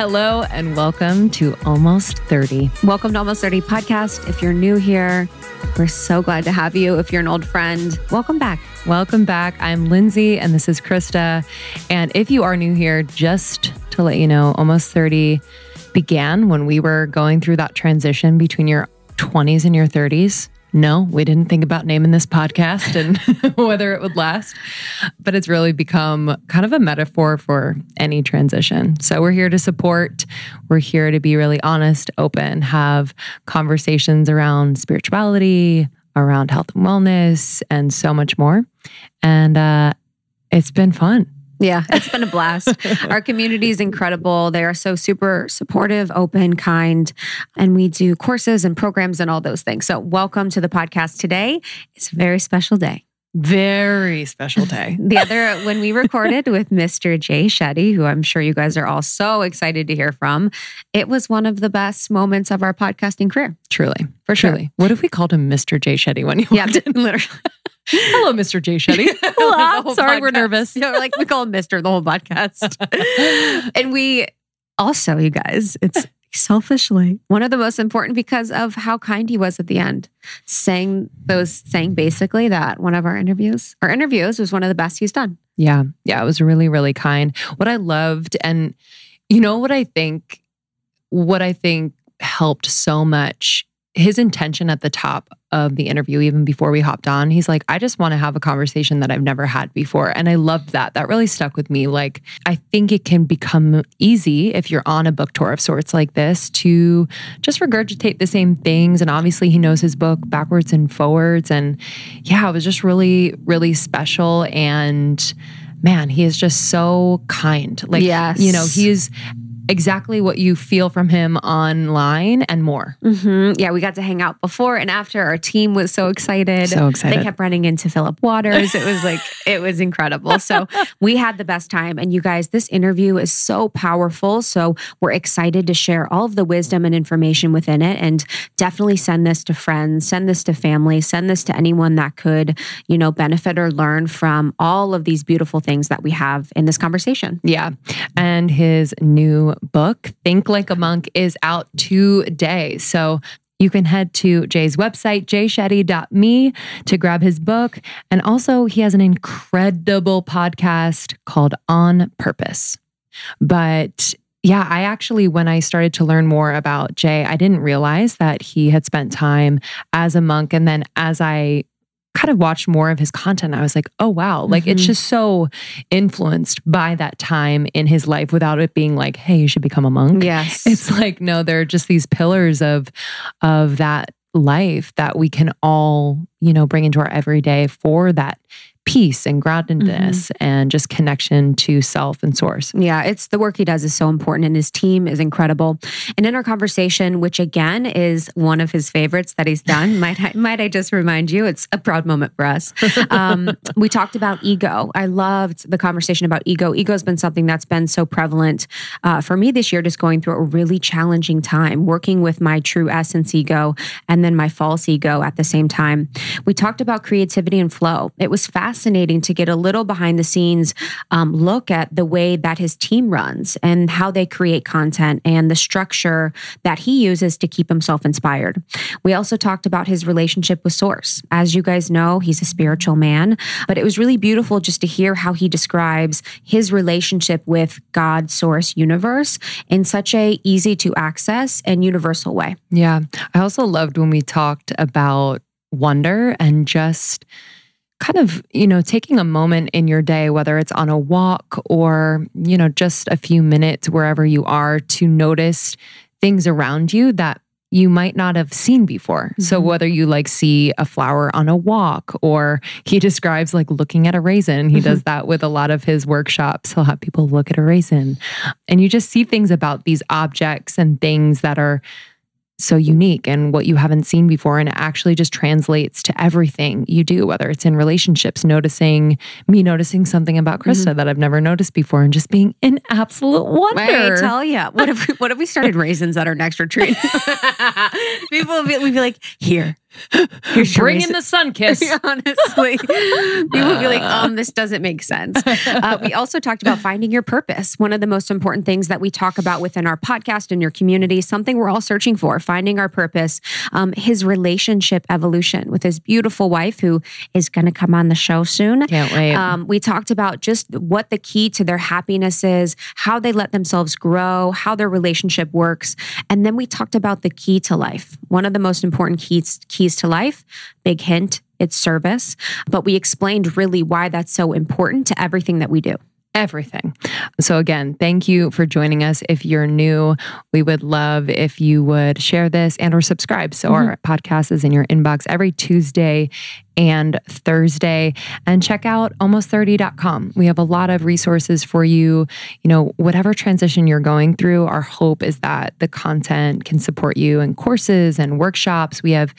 Hello and welcome to Almost 30. Welcome to Almost 30 podcast. If you're new here, we're so glad to have you. If you're an old friend, welcome back. Welcome back. I'm Lindsay and this is Krista. And if you are new here, just to let you know, Almost 30 began when we were going through that transition between your 20s and your 30s. No, we didn't think about naming this podcast and whether it would last, but it's really become kind of a metaphor for any transition. So we're here to support. We're here to be really honest, open, have conversations around spirituality, around health and wellness, and so much more. And uh, it's been fun. Yeah, it's been a blast. Our community is incredible. They are so super supportive, open, kind, and we do courses and programs and all those things. So, welcome to the podcast today. It's a very special day. Very special day. the other, when we recorded with Mr. Jay Shetty, who I'm sure you guys are all so excited to hear from, it was one of the best moments of our podcasting career. Truly. For sure. Truly. What if we called him Mr. Jay Shetty when you Yeah, walked in? literally. Hello, Mr. Jay Shetty. Hello. Sorry, we're nervous. Yeah, we're like we call him Mister the whole podcast. and we also, you guys, it's selfishly one of the most important because of how kind he was at the end, saying those, saying basically that one of our interviews, our interviews was one of the best he's done. Yeah. Yeah. It was really, really kind. What I loved, and you know what I think, what I think helped so much, his intention at the top of the interview, even before we hopped on, he's like, I just want to have a conversation that I've never had before. And I loved that. That really stuck with me. Like, I think it can become easy if you're on a book tour of sorts like this to just regurgitate the same things. And obviously, he knows his book backwards and forwards. And yeah, it was just really, really special. And man, he is just so kind. Like, Yes. you know, he is exactly what you feel from him online and more. hmm Yeah, we got to hang out before and after. Our team was so excited. So excited. They kept running into Philip Waters. It was like, it was incredible. So we had the best time. And you guys, this interview is so powerful. So we're excited to share all of the wisdom and information within it. And definitely send this to friends, send this to family, send this to anyone that could, you know, benefit or learn from all of these beautiful things that we have in this conversation. Yeah. And his new book, Think Like a Monk, is out today. So you can head to Jay's website, jayshetty.me, to grab his book. And also, he has an incredible podcast called On Purpose. But yeah, I actually, when I started to learn more about Jay, I didn't realize that he had spent time as a monk. And then as I kind of watched more of his content, I was like, oh, wow. Like it's Mhm. just so influenced by that time in his life without it being like, hey, you should become a monk. Yes. It's like, no, there are just these pillars of of that life that we can all, you know, bring into our everyday for that peace and groundedness and just connection to self and source. Yeah, it's the work he does is so important and his team is incredible. And in our conversation, which again is one of his favorites that he's done, might I, might I just remind you, it's a proud moment for us. Um, we talked about ego. I loved the conversation about ego. Ego has been something that's been so prevalent uh, for me this year, just going through a really challenging time, working with my true essence ego and then my false ego at the same time. We talked about creativity and flow. It was fascinating to get a little behind the scenes um, look at the way that his team runs and how they create content and the structure that he uses to keep himself inspired. We also talked about his relationship with Source. As you guys know, he's a spiritual man, but it was really beautiful just to hear how he describes his relationship with God, Source, Universe in such a easy to access and universal way. Yeah. I also loved when we talked about wonder and just kind of, you know, taking a moment in your day, whether it's on a walk or, you know, just a few minutes wherever you are to notice things around you that you might not have seen before. So Mhm. whether you like see a flower on a walk or he describes like looking at a raisin, he does that with a lot of his workshops. He'll have people look at a raisin. And you just see things about these objects and things that are so unique and what you haven't seen before. And it actually just translates to everything you do, whether it's in relationships, noticing me noticing something about mm-hmm. Krista that I've never noticed before and just being in absolute wonder. I tell you, what if we, what if we started raisins at our next retreat? People would be, we'd be like, here, Bring in the sun kiss. Honestly, people would be like, um, this doesn't make sense. Uh, we also talked about finding your purpose. One of the most important things that we talk about within our podcast and your community, something we're all searching for, finding our purpose. Um, his relationship evolution with his beautiful wife, who is going to come on the show soon. Can't wait. Um, we talked about just what the key to their happiness is, how they let themselves grow, how their relationship works. And then we talked about the key to life. One of the most important keys, keys to life, big hint, it's service. But we explained really why that's so important to everything that we do everything. So, again, thank you for joining us. If you're new, we would love if you would share this and or subscribe. So, mm-hmm. our podcast is in your inbox every Tuesday and Thursday. And check out almost30.com. We have a lot of resources for you. You know, whatever transition you're going through, our hope is that the content can support you in courses and workshops. We have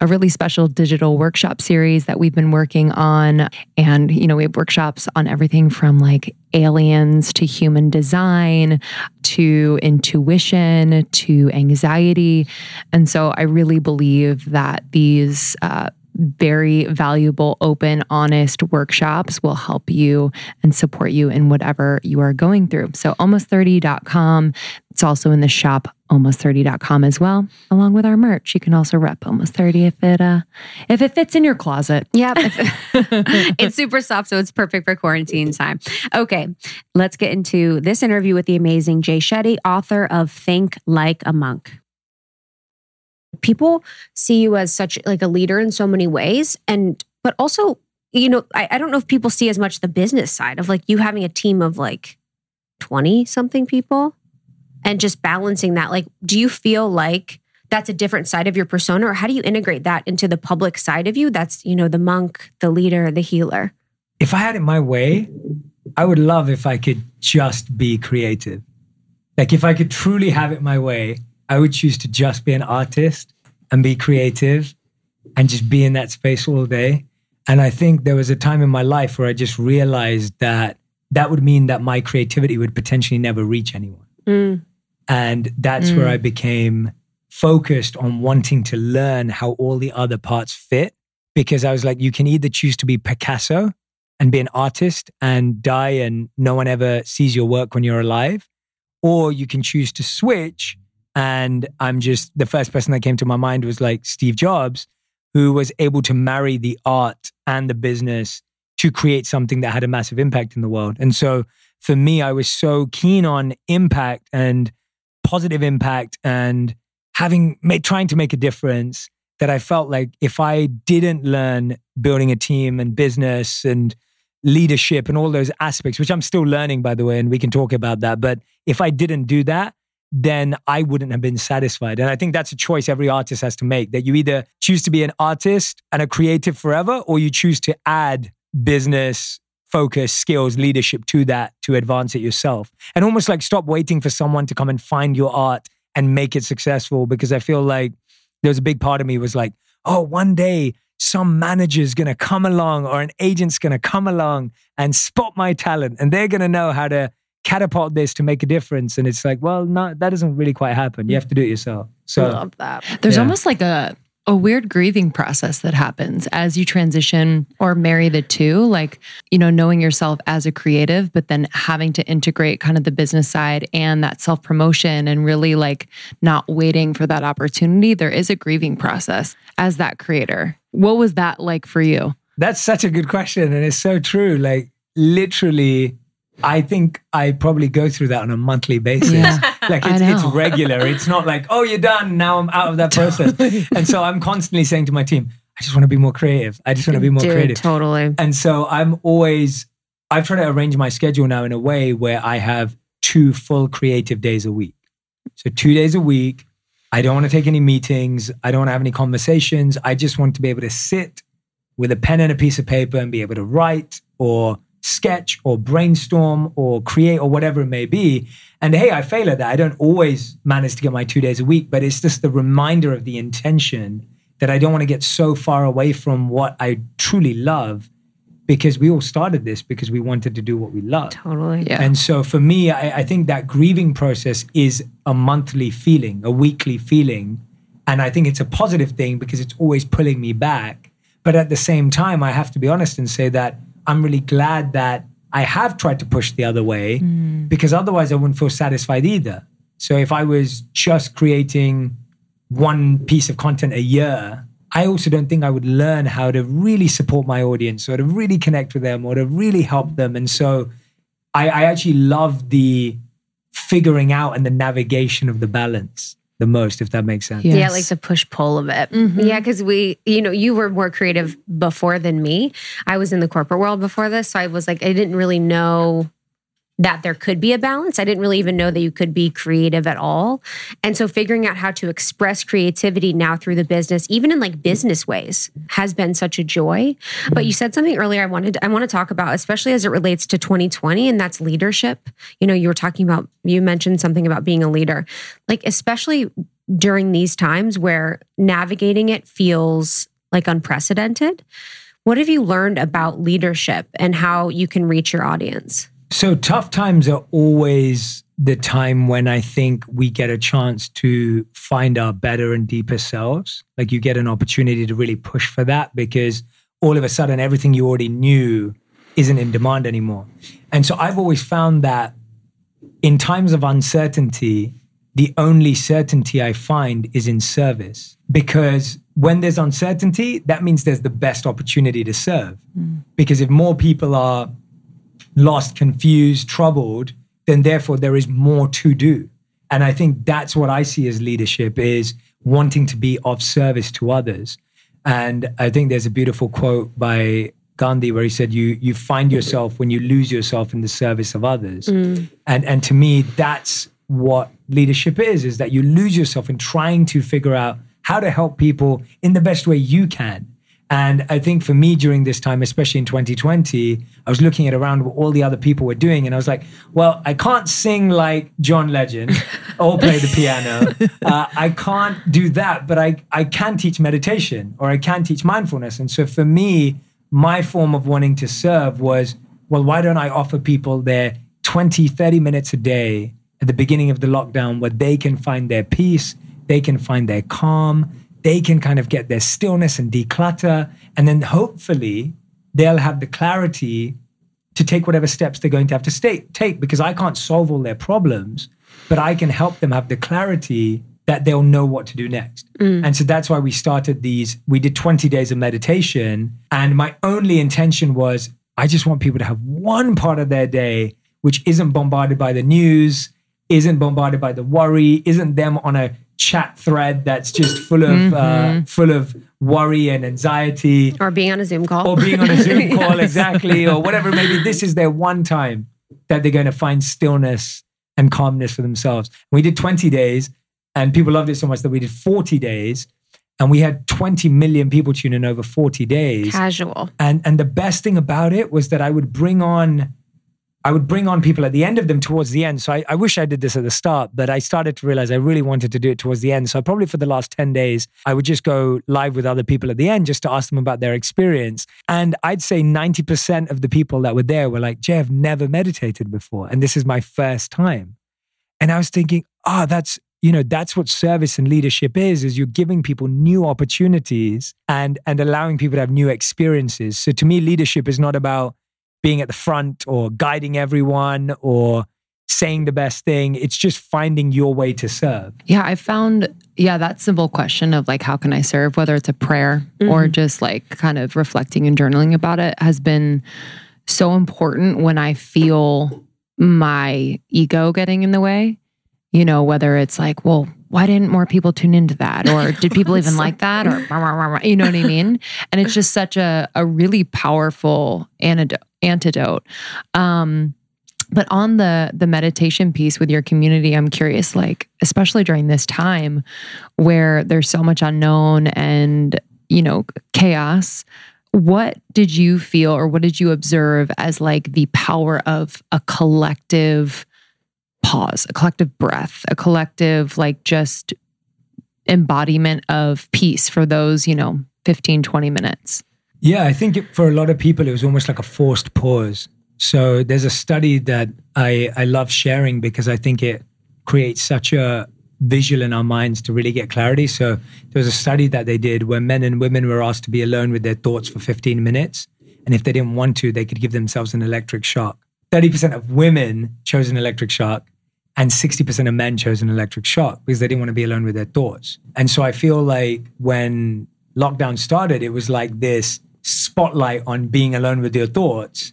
a really special digital workshop series that we've been working on. And, you know, we have workshops on everything from like aliens to human design to intuition to anxiety. And so I really believe that these, uh, very valuable, open, honest workshops will help you and support you in whatever you are going through. So, almost30.com. It's also in the shop, almost30.com as well, along with our merch. You can also rep almost 30 if it uh if it fits in your closet. Yep. it's super soft, so it's perfect for quarantine time. Okay, let's get into this interview with the amazing Jay Shetty, author of Think Like a Monk people see you as such like a leader in so many ways. And but also you know I, I don't know if people see as much the business side of like you having a team of like 20 something people and just balancing that. Like do you feel like that's a different side of your persona or how do you integrate that into the public side of you that's you know the monk the leader the healer? If i had it my way i would love if i could just be creative. Like if i could truly have it my way I would choose to just be an artist and be creative and just be in that space all day. And I think there was a time in my life where I just realized that that would mean that my creativity would potentially never reach anyone. Mm. And that's mm. where I became focused on wanting to learn how all the other parts fit. Because I was like, you can either choose to be Picasso and be an artist and die and no one ever sees your work when you're alive, or you can choose to switch and I'm just the first person that came to my mind was like Steve Jobs, who was able to marry the art and the business to create something that had a massive impact in the world. And so for me, I was so keen on impact and positive impact and having made, trying to make a difference that I felt like if I didn't learn building a team and business and leadership and all those aspects, which I'm still learning, by the way, and we can talk about that. But if I didn't do that, then I wouldn't have been satisfied. And I think that's a choice every artist has to make that you either choose to be an artist and a creative forever, or you choose to add business, focus, skills, leadership to that to advance it yourself. And almost like stop waiting for someone to come and find your art and make it successful. Because I feel like there's a big part of me was like, oh, one day some manager's going to come along or an agent's going to come along and spot my talent and they're going to know how to catapult this to make a difference. And it's like, well, no, that doesn't really quite happen. You have to do it yourself. So I love that. There's yeah. almost like a a weird grieving process that happens as you transition or marry the two like you know knowing yourself as a creative but then having to integrate kind of the business side and that self promotion and really like not waiting for that opportunity there is a grieving process as that creator what was that like for you that's such a good question and it's so true like literally I think I probably go through that on a monthly basis. Yeah, like it's, it's, regular. It's not like, oh, you're done. Now I'm out of that process. and so I'm constantly saying to my team, I just want to be more creative. I just want to be more Dude, creative. Totally. And so I'm always, I've tried to arrange my schedule now in a way where I have two full creative days a week. So two days a week. I don't want to take any meetings. I don't want to have any conversations. I just want to be able to sit with a pen and a piece of paper and be able to write or sketch or brainstorm or create or whatever it may be. And hey, I fail at that. I don't always manage to get my two days a week, but it's just the reminder of the intention that I don't want to get so far away from what I truly love because we all started this because we wanted to do what we love. Totally. Yeah. And so for me, I, I think that grieving process is a monthly feeling, a weekly feeling And I think it's a positive thing because it's always pulling me back. But at the same time, I have to be honest and say that I'm really glad that I have tried to push the other way mm. because otherwise I wouldn't feel satisfied either. So if I was just creating one piece of content a year, I also don't think I would learn how to really support my audience or to really connect with them or to really help them. And so I, I actually love the figuring out and the navigation of the balance the most, if that makes sense. Yes. Yeah, like the push pull of it. Mm-hmm. Yeah, because we, you know, you were more creative before than me. I was in the corporate world before this. So I was like, I didn't really know that there could be a balance. I didn't really even know that you could be creative at all. And so figuring out how to express creativity now through the business, even in like business ways, has been such a joy. But you said something earlier I wanted I want to talk about, especially as it relates to 2020, and that's leadership. You know, you were talking about you mentioned something about being a leader. Like especially during these times where navigating it feels like unprecedented. What have you learned about leadership and how you can reach your audience? So tough times are always the time when I think we get a chance to find our better and deeper selves. Like you get an opportunity to really push for that because all of a sudden everything you already knew isn't in demand anymore. And so I've always found that in times of uncertainty, the only certainty I find is in service because when there's uncertainty, that means there's the best opportunity to serve. Mm. Because if more people are lost, confused, troubled, then therefore there is more to do. And I think that's what I see as leadership is wanting to be of service to others. And I think there's a beautiful quote by Gandhi where he said, "You you find yourself when you lose yourself in the service of others." Mm. And and to me, that's what leadership is: is that you lose yourself in trying to figure out how to help people in the best way you can. And I think for me during this time, especially in 2020, I was looking at around what all the other people were doing, and I was like, well, I can't sing like John Legend or play the piano. Uh, I can't do that, but I, I can teach meditation or I can teach mindfulness. And so for me, my form of wanting to serve was, well, why don't I offer people their 20, 30 minutes a day at the beginning of the lockdown where they can find their peace, they can find their calm, they can kind of get their stillness and declutter. And then hopefully they'll have the clarity to take whatever steps they're going to have to stay, take because I can't solve all their problems, but I can help them have the clarity that they'll know what to do next. Mm. And so that's why we started these. We did 20 days of meditation. And my only intention was I just want people to have one part of their day which isn't bombarded by the news, isn't bombarded by the worry, isn't them on a chat thread that's just full of uh, mm-hmm. uh, full of worry and anxiety. Or being on a zoom call. Or being on a zoom call yes. exactly. Or whatever. Maybe this is their one time that they're going to find stillness and calmness for themselves. We did 20 days and people loved it so much that we did 40 days and we had 20 million people tune in over 40 days. Casual. And and the best thing about it was that i would bring on I would bring on people at the end of them towards the end. So I, I, wish I did this at the start, but I started to realize I really wanted to do it towards the end. So probably for the last 10 days, I would just go live with other people at the end just to ask them about their experience. And I'd say 90% of the people that were there were like, Jay, I've never meditated before. And this is my first time. And I was thinking, oh, that's, you know, that's what service and leadership is, is you're giving people new opportunities and, and allowing people to have new experiences. So to me, leadership is not about being at the front or guiding everyone or saying the best thing. It's just finding your way to serve. Yeah, I found, yeah, that simple question of like, how can I serve, whether it's a prayer mm-hmm. or just like kind of reflecting and journaling about it, has been so important when I feel my ego getting in the way. You know, whether it's like, well, why didn't more people tune into that? Or did people even like that? Or, you know what I mean? And it's just such a, a really powerful antidote. Antidote. Um, but on the the meditation piece with your community i'm curious like especially during this time where there's so much unknown and you know chaos what did you feel or what did you observe as like the power of a collective pause, a collective breath, a collective, like just embodiment of peace for those, you know, 15, 20 minutes? Yeah, I think for a lot of people, it was almost like a forced pause. So there's a study that I, I love sharing because I think it creates such a visual in our minds to really get clarity. So there was a study that they did where men and women were asked to be alone with their thoughts for 15 minutes. And if they didn't want to, they could give themselves an electric shock. 30% of women chose an electric shock and 60% of men chose an electric shock because they didn't want to be alone with their thoughts. And so I feel like when lockdown started, it was like this spotlight on being alone with your thoughts.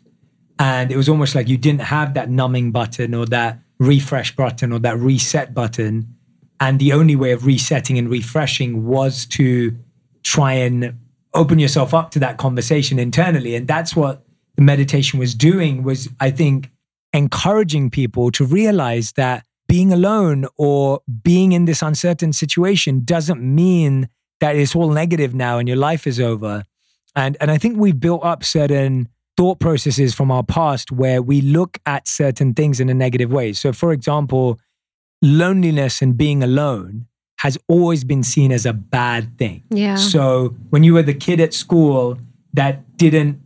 And it was almost like you didn't have that numbing button or that refresh button or that reset button. And the only way of resetting and refreshing was to try and open yourself up to that conversation internally. And that's what the meditation was doing was, I think, encouraging people to realize that being alone or being in this uncertain situation doesn't mean that it's all negative now and your life is over. And, and I think we've built up certain thought processes from our past where we look at certain things in a negative way. So, for example, loneliness and being alone has always been seen as a bad thing. Yeah. So, when you were the kid at school that didn't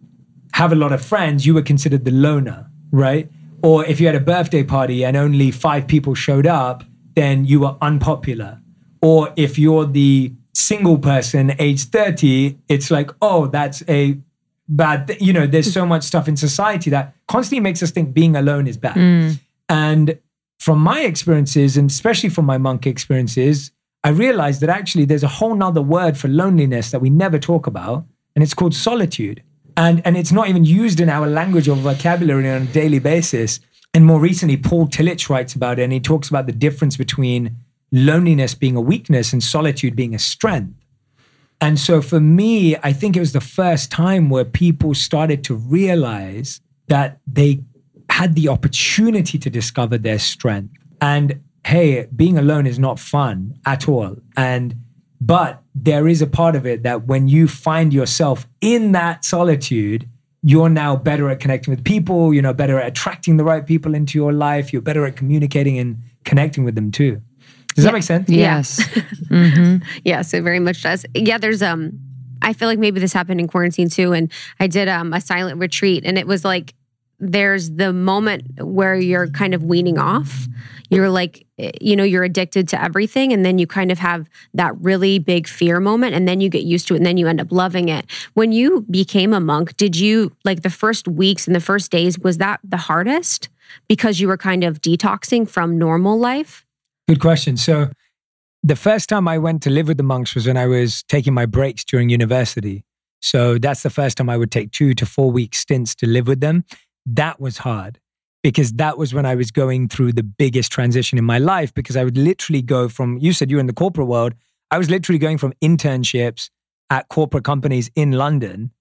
have a lot of friends, you were considered the loner, right? Or if you had a birthday party and only five people showed up, then you were unpopular. Or if you're the single person age 30, it's like, oh, that's a bad thing. You know, there's so much stuff in society that constantly makes us think being alone is bad. Mm. And from my experiences, and especially from my monk experiences, I realized that actually there's a whole nother word for loneliness that we never talk about, and it's called solitude. And, and it's not even used in our language or vocabulary on a daily basis. And more recently, Paul Tillich writes about it, and he talks about the difference between loneliness being a weakness and solitude being a strength. And so for me, I think it was the first time where people started to realize that they had the opportunity to discover their strength. And hey, being alone is not fun at all. And but there is a part of it that when you find yourself in that solitude, you're now better at connecting with people, you're know, better at attracting the right people into your life, you're better at communicating and connecting with them too. Does Yeah. that make sense? Yes. hmm Yes, it very much does. Yeah, there's um I feel like maybe this happened in quarantine too. And I did um a silent retreat and it was like there's the moment where you're kind of weaning off. You're like, eh, you know, you're addicted to everything. And then you kind of have that really big fear moment. And then you get used to it and then you end up loving it. When you became a monk, did you like the first weeks and the first days, was that the hardest because you were kind of detoxing from normal life? Good question. So, the first time I went to live with the monks was when I was taking my breaks during university. So, that's the first time I would take two to four week stints to live with them. That was hard because that was when I was going through the biggest transition in my life because I would literally go from, you said you were in the corporate world. I was literally going from internships at corporate companies in London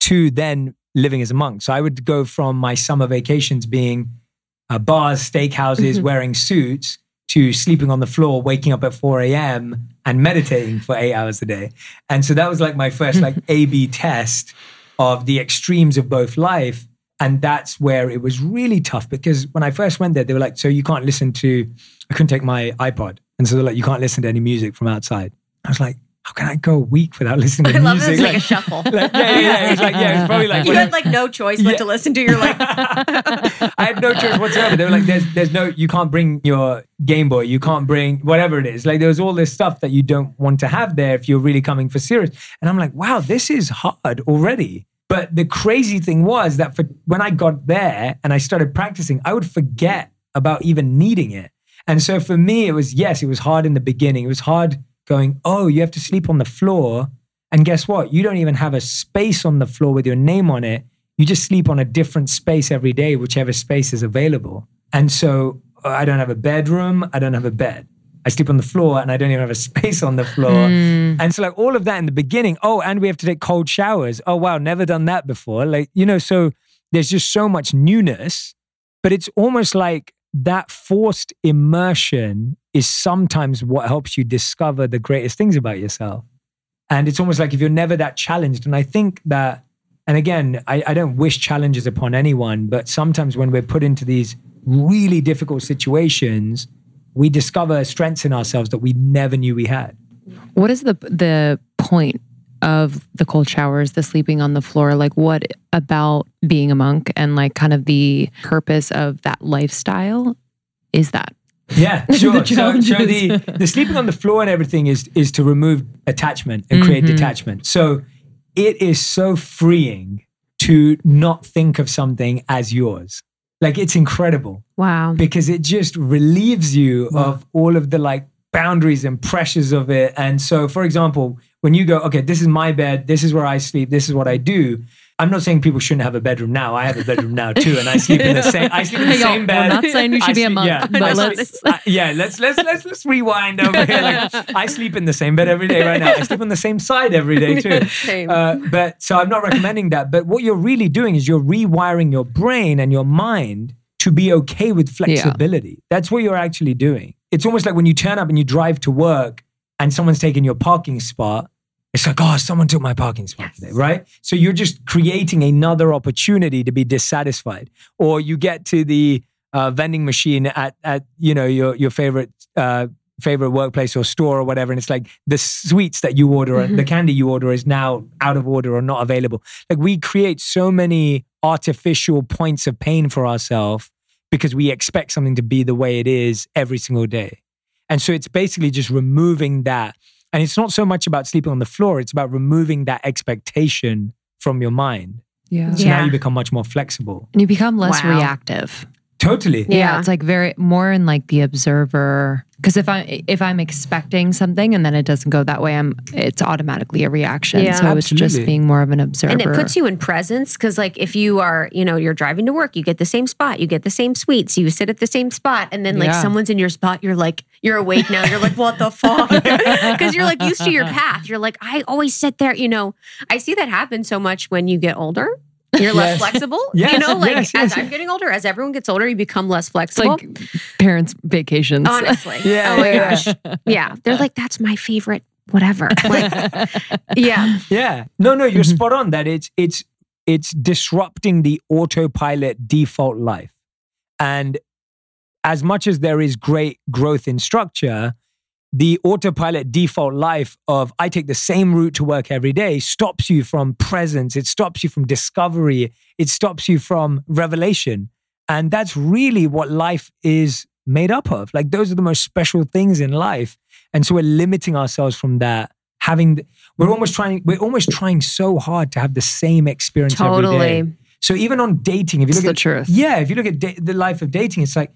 to then living as a monk. So, I would go from my summer vacations being uh, bars, steakhouses, Mhm. wearing suits to sleeping on the floor, waking up at 4 a.m. and meditating for eight hours a day. And so that was like my first like A B test of the extremes of both life. And that's where it was really tough because when I first went there, they were like, so you can't listen to, I couldn't take my iPod. And so they're like, you can't listen to any music from outside. I was like, how can I go a week without listening to I love music? this like a shuffle. like, yeah, yeah, yeah. It was like, yeah, it was probably like, you had like no choice but Yeah. to listen to. You're like, I had no choice whatsoever. They were like, "There's, there's no, you can't bring your Game Boy, you can't bring whatever it is." Like there was all this stuff that you don't want to have there if you're really coming for serious. And I'm like, "Wow, this is hard already." But the crazy thing was that for when I got there and I started practicing, I would forget about even needing it. And so for me, it was yes, it was hard in the beginning. It was hard going, "Oh, you have to sleep on the floor." And guess what? You don't even have a space on the floor with your name on it. You just sleep on a different space every day, whichever space is available. And so uh, I don't have a bedroom. I don't have a bed. I sleep on the floor and I don't even have a space on the floor. And so, like, all of that in the beginning. Oh, and we have to take cold showers. Oh, wow, never done that before. Like, you know, so there's just so much newness, but it's almost like that forced immersion is sometimes what helps you discover the greatest things about yourself. And it's almost like if you're never that challenged. And I think that, and again, I, I don't wish challenges upon anyone, but sometimes when we're put into these really difficult situations, we discover strengths in ourselves that we never knew we had. What is the the point of the cold showers, the sleeping on the floor? Like, what about being a monk and like kind of the purpose of that lifestyle is that? Yeah, sure. The so, so the the sleeping on the floor and everything is is to remove attachment and create Mhm. detachment. So it is so freeing to not think of something as yours. Like it's incredible Wow. because it just relieves you of all of the like boundaries and pressures of it. And so, for example, when you go, okay, this is my bed, this is where I sleep, this is what I do. I'm not saying people shouldn't have a bedroom now. I have a bedroom now too, and I sleep in the same. I sleep in the same bed. We're not saying you should I be a monk, yeah, but I let's. sleep- I- yeah, let's let's let's let's rewind over here. Like, I sleep in the same bed every day right now. I sleep on the same side every day too. Same. Uh, but so I'm not recommending that. But what you're really doing is you're rewiring your brain and your mind to be okay with flexibility. That's what you're actually doing. It's almost like when you turn up and you drive to work and someone's taking your parking spot. It's like, oh, someone took my parking spot today, right? So you're just creating another opportunity to be dissatisfied. Or you get to the uh, vending machine at, at you know your your favorite uh, favorite workplace or store or whatever, and it's like the sweets that you order, the candy you order is now out of order or not available. Like we create so many artificial points of pain for ourselves because we expect something to be the way it is every single day. And so it's basically just removing that. And it's not so much about sleeping on the floor, it's about removing that expectation from your mind. Yeah. So Yeah. now you become much more flexible. And you become less Wow. reactive. Totally. Yeah. It's like very more in like the observer. Because if I if I'm expecting something and then it doesn't go that way, I'm it's automatically a reaction. Yeah. so it's just being more of an observer. and it puts you in presence because like if you are you know you're driving to work you get the same spot you get the same sweets you sit at the same spot and then like Yeah. someone's in your spot you're like you're awake now you're like what the fuck because you're like used to your path you're like i always sit there you know i see that happen so much when you get older you're less Yes. flexible Yes, you know like yes, as i'm getting older as everyone gets older you become less it's flexible like parents' vacations. honestly Yeah, oh my yeah, gosh yeah they're like that's my favorite whatever like yeah Yeah. No, no, you're Mhm. spot on that it's it's it's disrupting the autopilot default life. And as much as there is great growth in structure, the autopilot default life of I take the same route to work every day stops you from presence, it stops you from discovery, it stops you from revelation. And that's really what life is made up of. Like those are the most special things in life. And so we're limiting ourselves from that. Having th- we're almost trying we're almost trying so hard to have the same experience every day. So even on dating, if you It's look at the truth. yeah, if you look at da- the life of dating, it's like,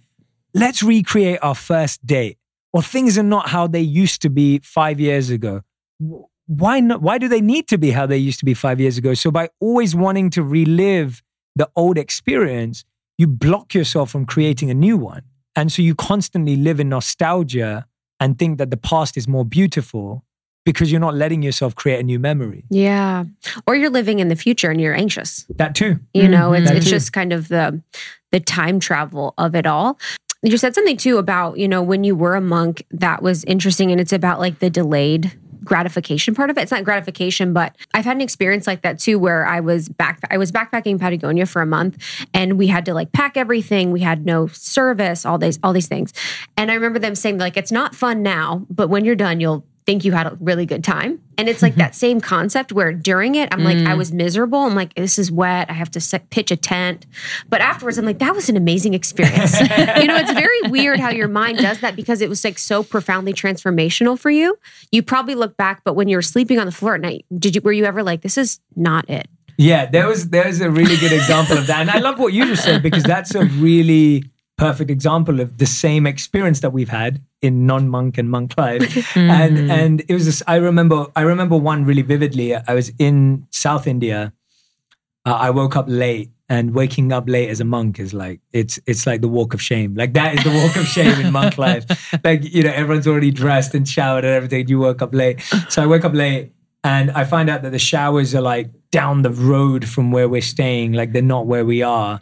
let's recreate our first date. Or things are not how they used to be five years ago. Why not? Why do they need to be how they used to be five years ago? So by always wanting to relive the old experience, you block yourself from creating a new one. And so you constantly live in nostalgia and think that the past is more beautiful because you're not letting yourself create a new memory. Yeah. Or you're living in the future and you're anxious. That too. You know, it's Mhm. That it's too. just kind of the the time travel of it all. You said something too about, you know, when you were a monk, that was interesting. And it's about like the delayed gratification part of it. It's not gratification, but I've had an experience like that too, where I was back I was backpacking Patagonia for a month and we had to like pack everything. We had no service, all these, all these things. And I remember them saying, like, it's not fun now, but when you're done, you'll think you had a really good time. And it's like mm-hmm. that same concept where during it, I'm like, I mm. was miserable. I'm like, this is wet. I have to set, pitch a tent. But afterwards, I'm like, that was an amazing experience. you know, it's very weird how your mind does that because it was like so profoundly transformational for you. You probably look back, but when you were sleeping on the floor at night, did you, were you ever like, this is not it? Yeah, there was there was a really good example of that, and I love what you just said because that's a really perfect example of the same experience that we've had in non-monk and monk life. And and it was this, I remember I remember one really vividly. I was in South India. Uh, I woke up late, and waking up late as a monk is like it's it's like the walk of shame. Like that is the walk of shame in monk life. Like you know everyone's already dressed and showered and everything. You woke up late, so I wake up late. And I find out that the showers are like down the road from where we're staying, like they're not where we are.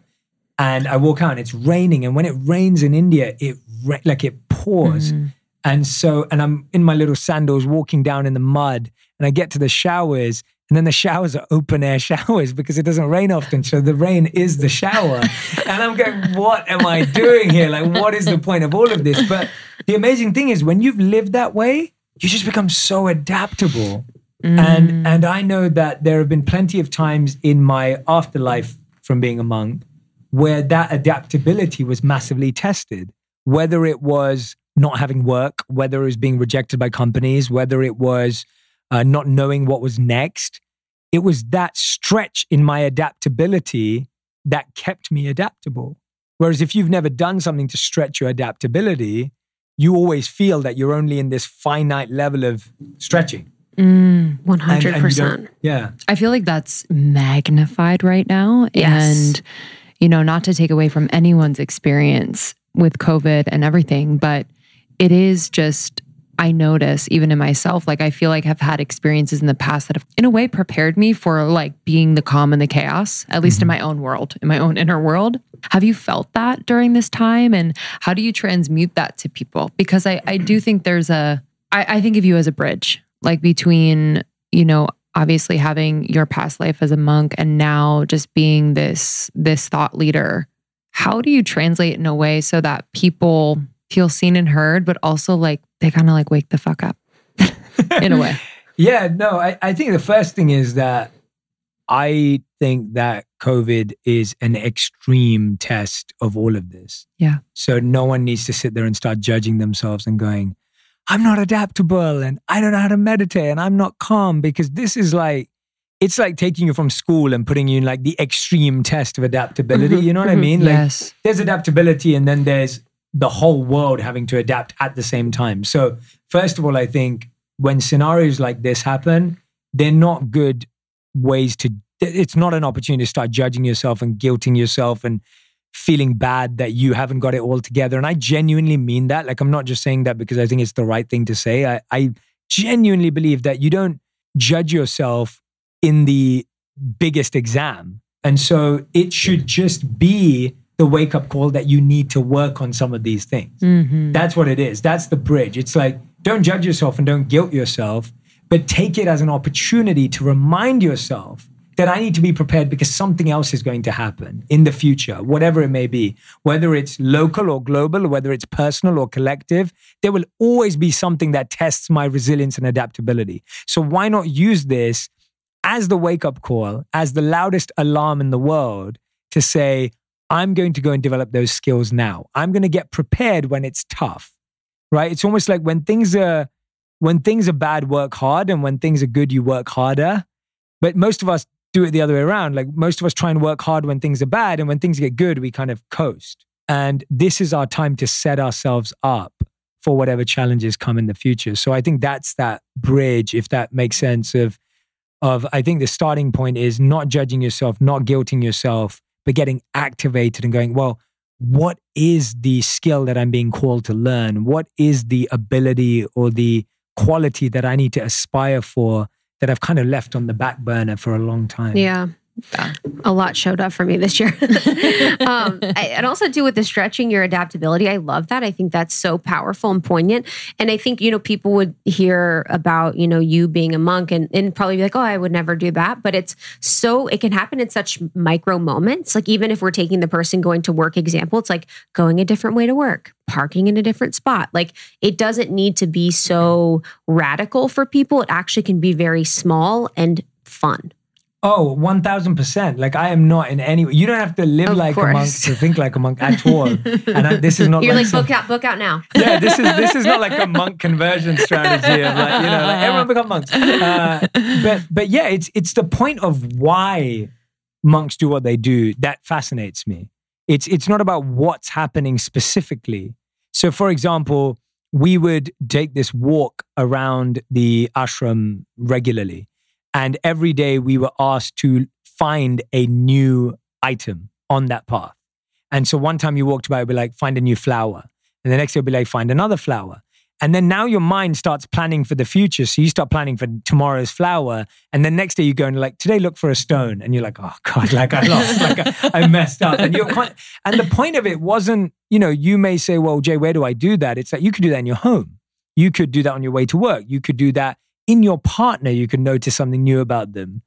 And I walk out and it's raining. And when it rains in India, it ra- like it pours. Mm-hmm. And so, and I'm in my little sandals walking down in the mud and I get to the showers and then the showers are open air showers because it doesn't rain often. So the rain is the shower. and I'm going, what am I doing here? Like, what is the point of all of this? But the amazing thing is when you've lived that way, you just become so adaptable. And mm. and I know that there have been plenty of times in my afterlife from being a monk where that adaptability was massively tested. whether it was not having work, whether it was being rejected by companies, whether it was uh, not knowing what was next. It was that stretch in my adaptability that kept me adaptable. Whereas if you've never done something to stretch your adaptability, you always feel that you're only in this finite level of stretching. Mm, And- and you 100%. don't- Yeah. I feel like that's magnified right now. Yes. And, you know, not to take away from anyone's experience with COVID and everything, but it is just, I notice even in myself, like I feel like I've had experiences in the past that have, in a way, prepared me for like being the calm and the chaos, at least in mm-hmm. my own world, in my own inner world. Have you felt that during this time? And how do you transmute that to people? Because I, I do think there's a, I, I think of you as a bridge, like between, you know, obviously having your past life as a monk and now just being this this thought leader how do you translate in a way so that people feel seen and heard but also like they kind of like wake the fuck up in a way Yeah, no, I, I think the first thing is that I think that COVID is an extreme test of all of this. Yeah. So no one needs to sit there and start judging themselves and going, I'm not adaptable and I don't know how to meditate and I'm not calm because this is like, it's like taking you from school and putting you in like the extreme test of adaptability. Mhm, You know what I mhm. mean? Like yes there's adaptability and then there's the whole world having to adapt at the same time. So, first of all, I think when scenarios like this happen, they're not good ways to, it's not an opportunity to start judging yourself and guilting yourself and feeling bad that you haven't got it all together. And I genuinely mean that. Like, I'm not just saying that because I think it's the right thing to say. I, I genuinely believe that you don't judge yourself in the biggest exam. And so it should just be the wake up call that you need to work on some of these things. Mhm. That's what it is. That's the bridge. It's like, don't judge yourself and don't guilt yourself, but take it as an opportunity to remind yourself that I need to be prepared because something else is going to happen in the future, whatever it may be, whether it's local or global, whether it's personal or collective, there will always be something that tests my resilience and adaptability. So why not use this as the wake up call, as the loudest alarm in the world to say, I'm going to go and develop those skills now. I'm going to get prepared when it's tough, right? It's almost like when things are, when things are bad, work hard. And when things are good, you work harder. But most of us do it the other way around. Like most of us try and work hard when things are bad. And when things get good, we kind of coast. And this is our time to set ourselves up for whatever challenges come in the future. So I think that's that bridge, if that makes sense, of, of I think the starting point is not judging yourself, not guilting yourself, but getting activated and going, well, what is the skill that I'm being called to learn? What is the ability or the quality that I need to aspire for that I've kind of left on the back burner for a long time? Yeah. A lot showed up for me this year. um, I, and also, too, with the stretching your adaptability, I love that. I think that's so powerful and poignant. And I think, you know, people would hear about, you know, you being a monk and, and probably be like, oh, I would never do that. But it's so, it can happen in such micro moments. Like, even if we're taking the person going to work example, it's like going a different way to work, parking in a different spot. Like, it doesn't need to be so radical for people. It actually can be very small and fun. Oh, 1000%. Like I am not in any way. You don't have to live Of like a monk to think like a monk at all. And I, this is not You're like, like, some- book out, book out now. yeah, this is this is not like a monk conversion strategy of like you know like everyone become monks. Uh, but but yeah, it's it's the point of why monks do what they do that fascinates me. It's it's not about what's happening specifically. So, for example, we would take this walk around the ashram regularly, and every day we were asked to find a new item on that path. And so one time you walked by, it'd be like, find a new flower. And the next day it'll be like, find another flower. And then now your mind starts planning for the future. So you start planning for tomorrow's flower. And then next day you go and like, today look for a stone. And you're like, oh God, like I lost, like I, I messed up. And you're quite, and the point of it wasn't, you know, you may say, well, Jay, where do I do that? It's like you could do that in your home. You could do that on your way to work. You could do that in your partner. You can notice something new about them.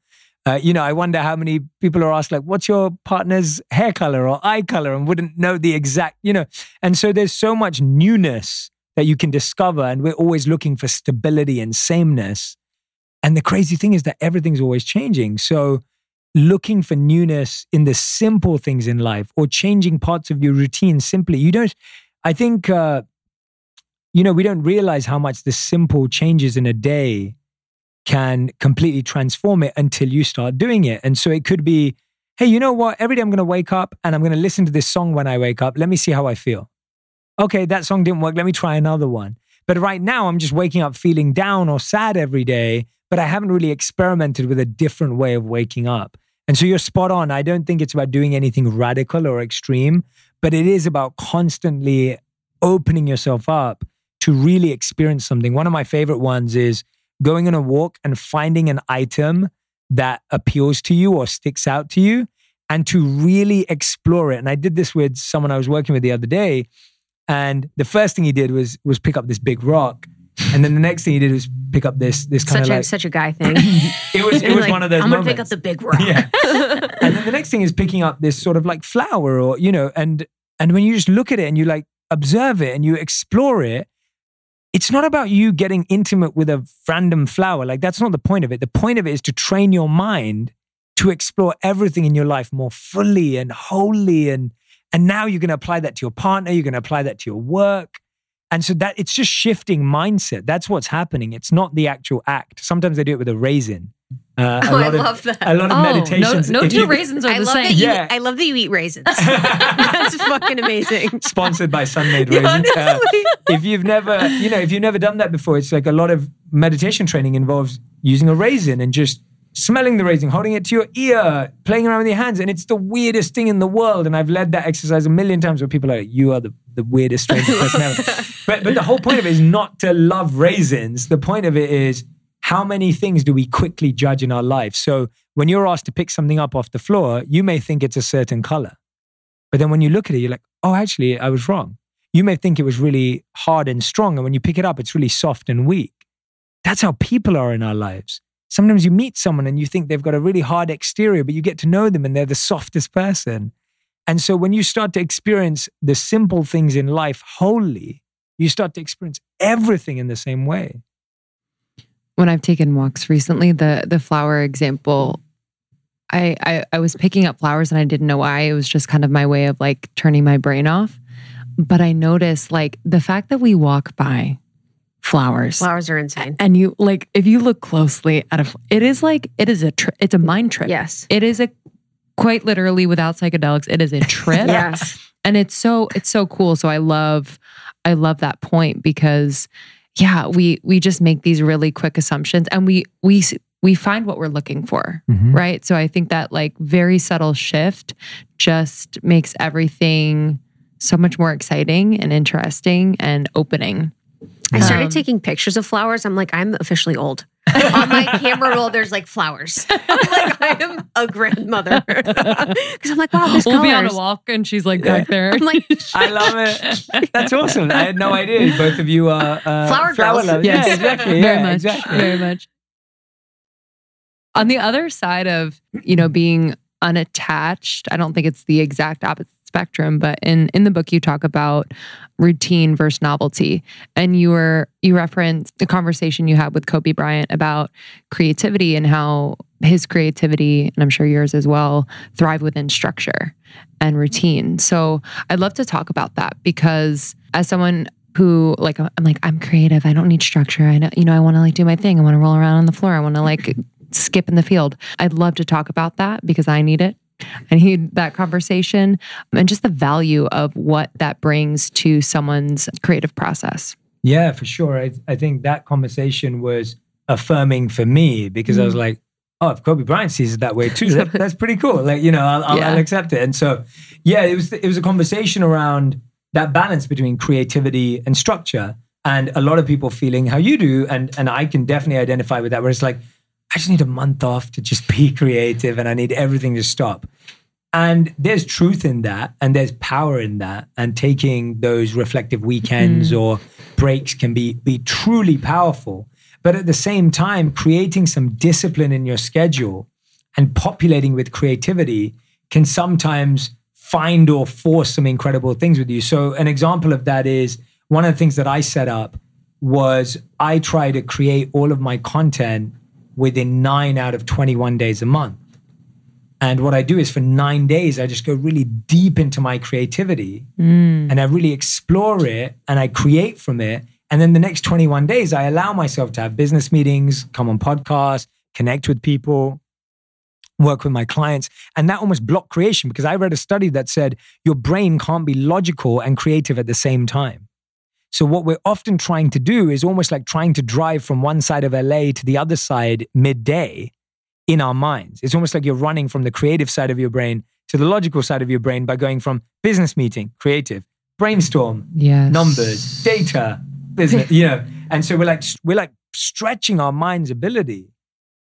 Uh, you know, I wonder how many people are asked, like, what's your partner's hair color or eye color and wouldn't know the exact, you know. And so there's so much newness that you can discover. And we're always looking for stability and sameness. And the crazy thing is that everything's always changing. So looking for newness in the simple things in life or changing parts of your routine simply, you don't. I think, uh, you know, we don't realize how much the simple changes in a day can completely transform it until you start doing it. And so it could be, hey, you know what? Every day I'm going to wake up and I'm going to listen to this song when I wake up. Let me see how I feel. Okay, that song didn't work. Let me try another one. But right now, I'm just waking up feeling down or sad every day, but I haven't really experimented with a different way of waking up. And so you're spot on. I don't think it's about doing anything radical or extreme, but it is about constantly opening yourself up to really experience something. One of my favorite ones is going on a walk and finding an item that appeals to you or sticks out to you and to really explore it. And I did this with someone I was working with the other day and the first thing he did was was pick up this big rock. And then the next thing he did was pick up this this kind such of a like such a guy thing. it was it was Like, one of those I'm gonna moments. pick up the big rock. Yeah. and then the next thing is picking up this sort of like flower or you know and and when you just look at it and you like observe it and you explore it it's not about you getting intimate with a random flower. Like that's not the point of it. The point of it is to train your mind to explore everything in your life more fully and wholly. And and now you're going to apply that to your partner. You're going to apply that to your work. And so that it's just shifting mindset. That's what's happening. It's not the actual act. Sometimes they do it with a raisin uh, a Oh, I lot of, love that. a lot of Oh, no, meditations no if two you- raisins are I the love same. that you. Yeah. I love that you eat raisins. That's fucking amazing. sponsored by Sun-Maid Yeah, Raisins. Uh, if you've never, you know, if you've never done that before, it's like a lot of meditation training involves using a raisin and just smelling the raisin, holding it to your ear, playing around with your hands, and it's the weirdest thing in the world. And I've led that exercise a million times where people are like, "You are the, the weirdest, strangest person ever." But but the whole point of it is not to love raisins. The point of it is how many things do we quickly judge in our life? So when you're asked to pick something up off the floor, you may think it's a certain color. But then when you look at it, you're like, oh, actually, I was wrong. You may think it was really hard and strong. And when you pick it up, it's really soft and weak. That's how people are in our lives. Sometimes you meet someone and you think they've got a really hard exterior, but you get to know them and they're the softest person. And so when you start to experience the simple things in life wholly, you start to experience everything in the same way. When I've taken walks recently, the the flower example, I, I I was picking up flowers and I didn't know why. It was just kind of my way of like turning my brain off. But I noticed like the fact that we walk by flowers. Flowers are insane. And you like if you look closely at a it is like it is a tri- it's a mind trip. Yes. It is a quite literally without psychedelics it is a trip Yes. and it's so it's so cool so i love i love that point because yeah we we just make these really quick assumptions and we we we find what we're looking for Mhm. right so i think that like very subtle shift just makes everything so much more exciting and interesting and opening I started Um, taking pictures of flowers. I'm like, I'm officially old. On my camera roll, there's like flowers. I'm like, I am a grandmother. Because I'm like, wow, there's we'll be on a walk and she's like back there I'm like, I love it. That's awesome. I had no idea both of you are uh, Flower girls. lovers. Yes. Yeah, exactly. very yeah, much Exactly. very much on the other side of you know being unattached i don't think it's the exact opposite spectrum but in in the book you talk about routine versus novelty and you were you referenced the conversation you had with kobe bryant about creativity and how his creativity and i'm sure yours as well thrive within structure and routine so i'd love to talk about that because as someone who like I'm like I'm creative. I don't need structure. I know you know I want to like do my thing. I want to roll around on the floor. I want to like skip in the field. I'd love to talk about that because I need it. I need that conversation um, and just the value of what that brings to someone's creative process. Yeah, for sure. I, I think that conversation was affirming for me because I was mm-hmm. like, oh, if Kobe Bryant sees it that way too, that, that's pretty cool. Like, you know, I'll, I'll, Yeah. I'll accept it. And so, yeah, it was it was a conversation around that balance between creativity and structure, and a lot of people feeling how you do, and and I can definitely identify with that. Where it's like, I just need a month off to just be creative, and I need everything to stop. And there's truth in that, and there's power in that, and taking those reflective weekends mm-hmm. or breaks can be be truly powerful. But at the same time, creating some discipline in your schedule and populating with creativity can sometimes find or force some incredible things with you. So an example of that is one of the things that I set up was I try to create all of my content within 9 out of 21 days a month. And what I do is for nine days, I just go really deep into my creativity Mm. and I really explore it and I create from it. And then the next 21 days, I allow myself to have business meetings, come on podcasts, connect with people, work with my clients. And that almost blocked creation because I read a study that said your brain can't be logical and creative at the same time. So, what we're often trying to do is almost like trying to drive from one side of LA to the other side midday in our minds. It's almost like you're running from the creative side of your brain to the logical side of your brain by going from business meeting, creative, brainstorm, Yes. numbers, data, business, you know. And so we're like we're like stretching our mind's ability.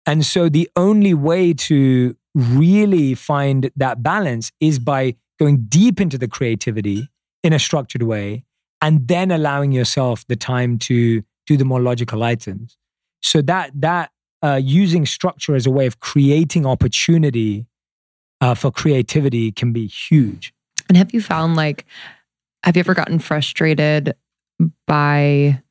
And so the only way to really find that balance is by going deep into the creativity in a structured way and then allowing yourself the time to do the more logical items. So that that uh, using structure as a way of creating opportunity uh, for creativity can be huge. And have you found like, have you ever gotten frustrated by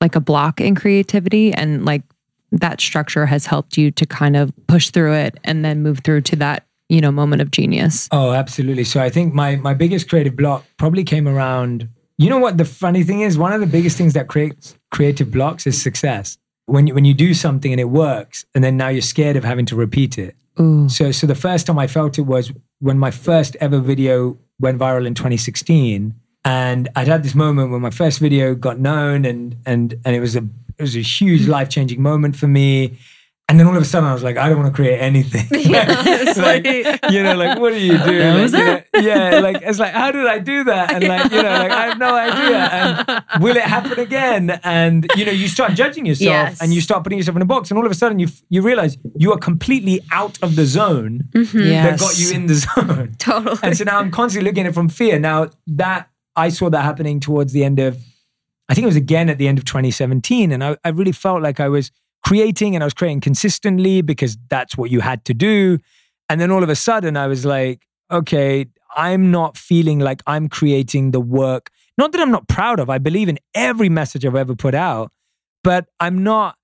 like a block in creativity and like that structure has helped you to kind of push through it and then move through to that, you know, moment of genius? Oh, absolutely. So I think my my biggest creative block probably came around. You know what the funny thing is? One of the biggest things that creates creative blocks is success. When you, when you do something and it works, and then now you're scared of having to repeat it. Ooh. So so the first time I felt it was when my first ever video went viral in 2016, and I'd had this moment when my first video got known, and and and it was a it was a huge life changing moment for me. And then all of a sudden, I was like, I don't want to create anything. it's like, you know, like what do you do? That Like, was you know, yeah, like it's like, how did I do that? And like, you know, like I have no idea. And will it happen again? And you know, you start judging yourself, Yes. and you start putting yourself in a box, and all of a sudden, you you realize you are completely out of the zone that got you in the zone. Totally. And so now I'm constantly looking at it from fear. Now that I saw that happening towards the end of, I think it was again at the end of 2017. And I, I really felt like I was creating and I was creating consistently because that's what you had to do. And then all of a sudden I was like, okay, I'm not feeling like I'm creating the work. Not that I'm not proud of, I believe in every message I've ever put out, but I'm not,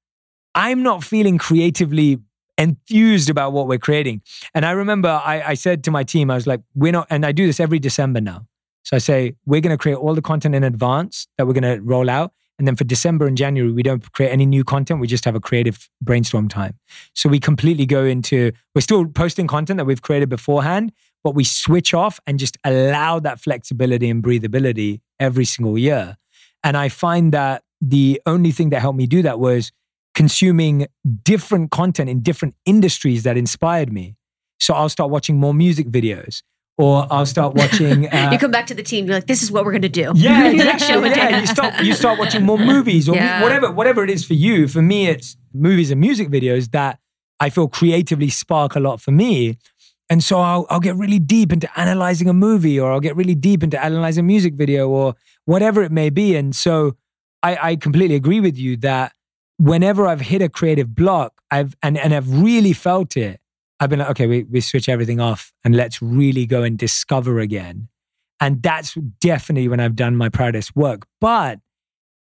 I'm not feeling creatively enthused about what we're creating. And I remember I, I said to my team, I was like, we're not, and I do this every December now. So I say, we're going to create all the content in advance that we're going to roll out. And then for December and January, we don't create any new content. We just have a creative brainstorm time. So we completely go into, we're still posting content that we've created beforehand, but we switch off and just allow that flexibility and breathability every single year. And I find that the only thing that helped me do that was consuming different content in different industries that inspired me. So I'll start watching more music videos or I'll start watching. Uh, you come back to the team. You're like, this is what we're going to do. yeah, exactly. show yeah. You start you start watching more movies or Yeah. whatever whatever it is for you. For me, it's movies and music videos that I feel creatively spark a lot for me. And so I'll I'll get really deep into analyzing a movie, or I'll get really deep into analyzing a music video, or whatever it may be. And so I, I completely agree with you that whenever I've hit a creative block, I've and and I've really felt it. I've been like, okay, we, we switch everything off and let's really go and discover again. And that's definitely when I've done my proudest work. But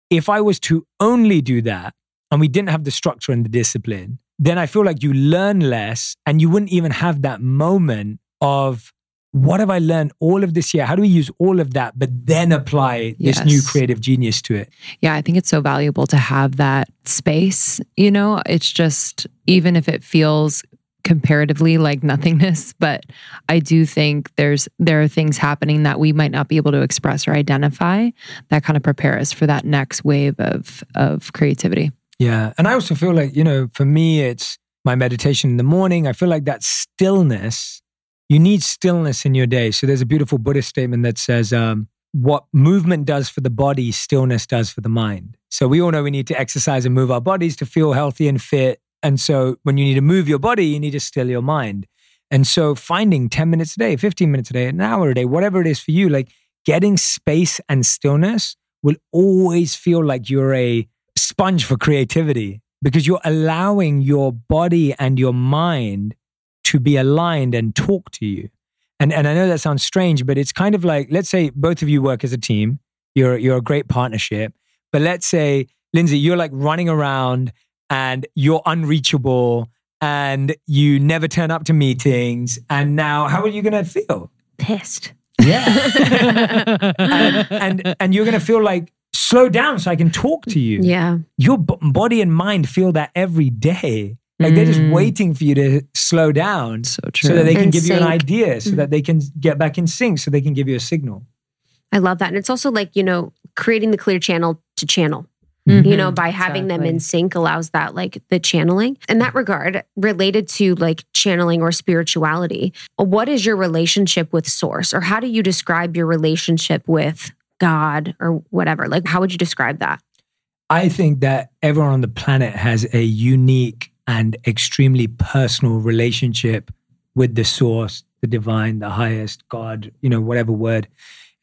if I was to only do that and we didn't have the structure and the discipline, then I feel like you learn less and you wouldn't even have that moment of what have I learned all of this year? How do we use all of that, but then apply this new creative genius to it? Yeah, I think it's so valuable to have that space. You know, it's just, even if it feels comparatively like nothingness, but I do think there's there are things happening that we might not be able to express or identify that kind of prepare us for that next wave of of creativity. Yeah. And I also feel like, you know, for me, it's my meditation in the morning. I feel like that stillness, you need stillness in your day. So there's a beautiful Buddhist statement that says, um, what movement does for the body, stillness does for the mind. So we all know we need to exercise and move our bodies to feel healthy and fit. And so when you need to move your body, you need to still your mind. And so finding 10 minutes a day, 15 minutes a day, an hour a day, whatever it is for you, like getting space and stillness will always feel like you're a sponge for creativity because you're allowing your body and your mind to be aligned and talk to you. And and I know that sounds strange, but it's kind of like let's say both of you work as a team. You're you're a great partnership. But let's say Lindsay, you're like running around and you're unreachable and you never turn up to meetings. And now, how are you going to feel? Pissed. Yeah. and, and, and you're going to feel like, slow down so I can talk to you. Yeah. Your b- body and mind feel that every day. Like they're just Mm. waiting for you to slow down So so that they can And give you an idea, so Mhm. that they can get back in sync, so they can give you a signal. I love that. And it's also like, you know, creating the clear channel to channel. Mhm. you know by having them in sync allows that like the channeling. In that regard related to like channeling or spirituality what is your relationship with source? Or how do you describe your relationship with god or whatever? Like how would you describe that? I think that everyone on the planet has a unique and extremely personal relationship with the source, the divine, the highest, God, you know, whatever word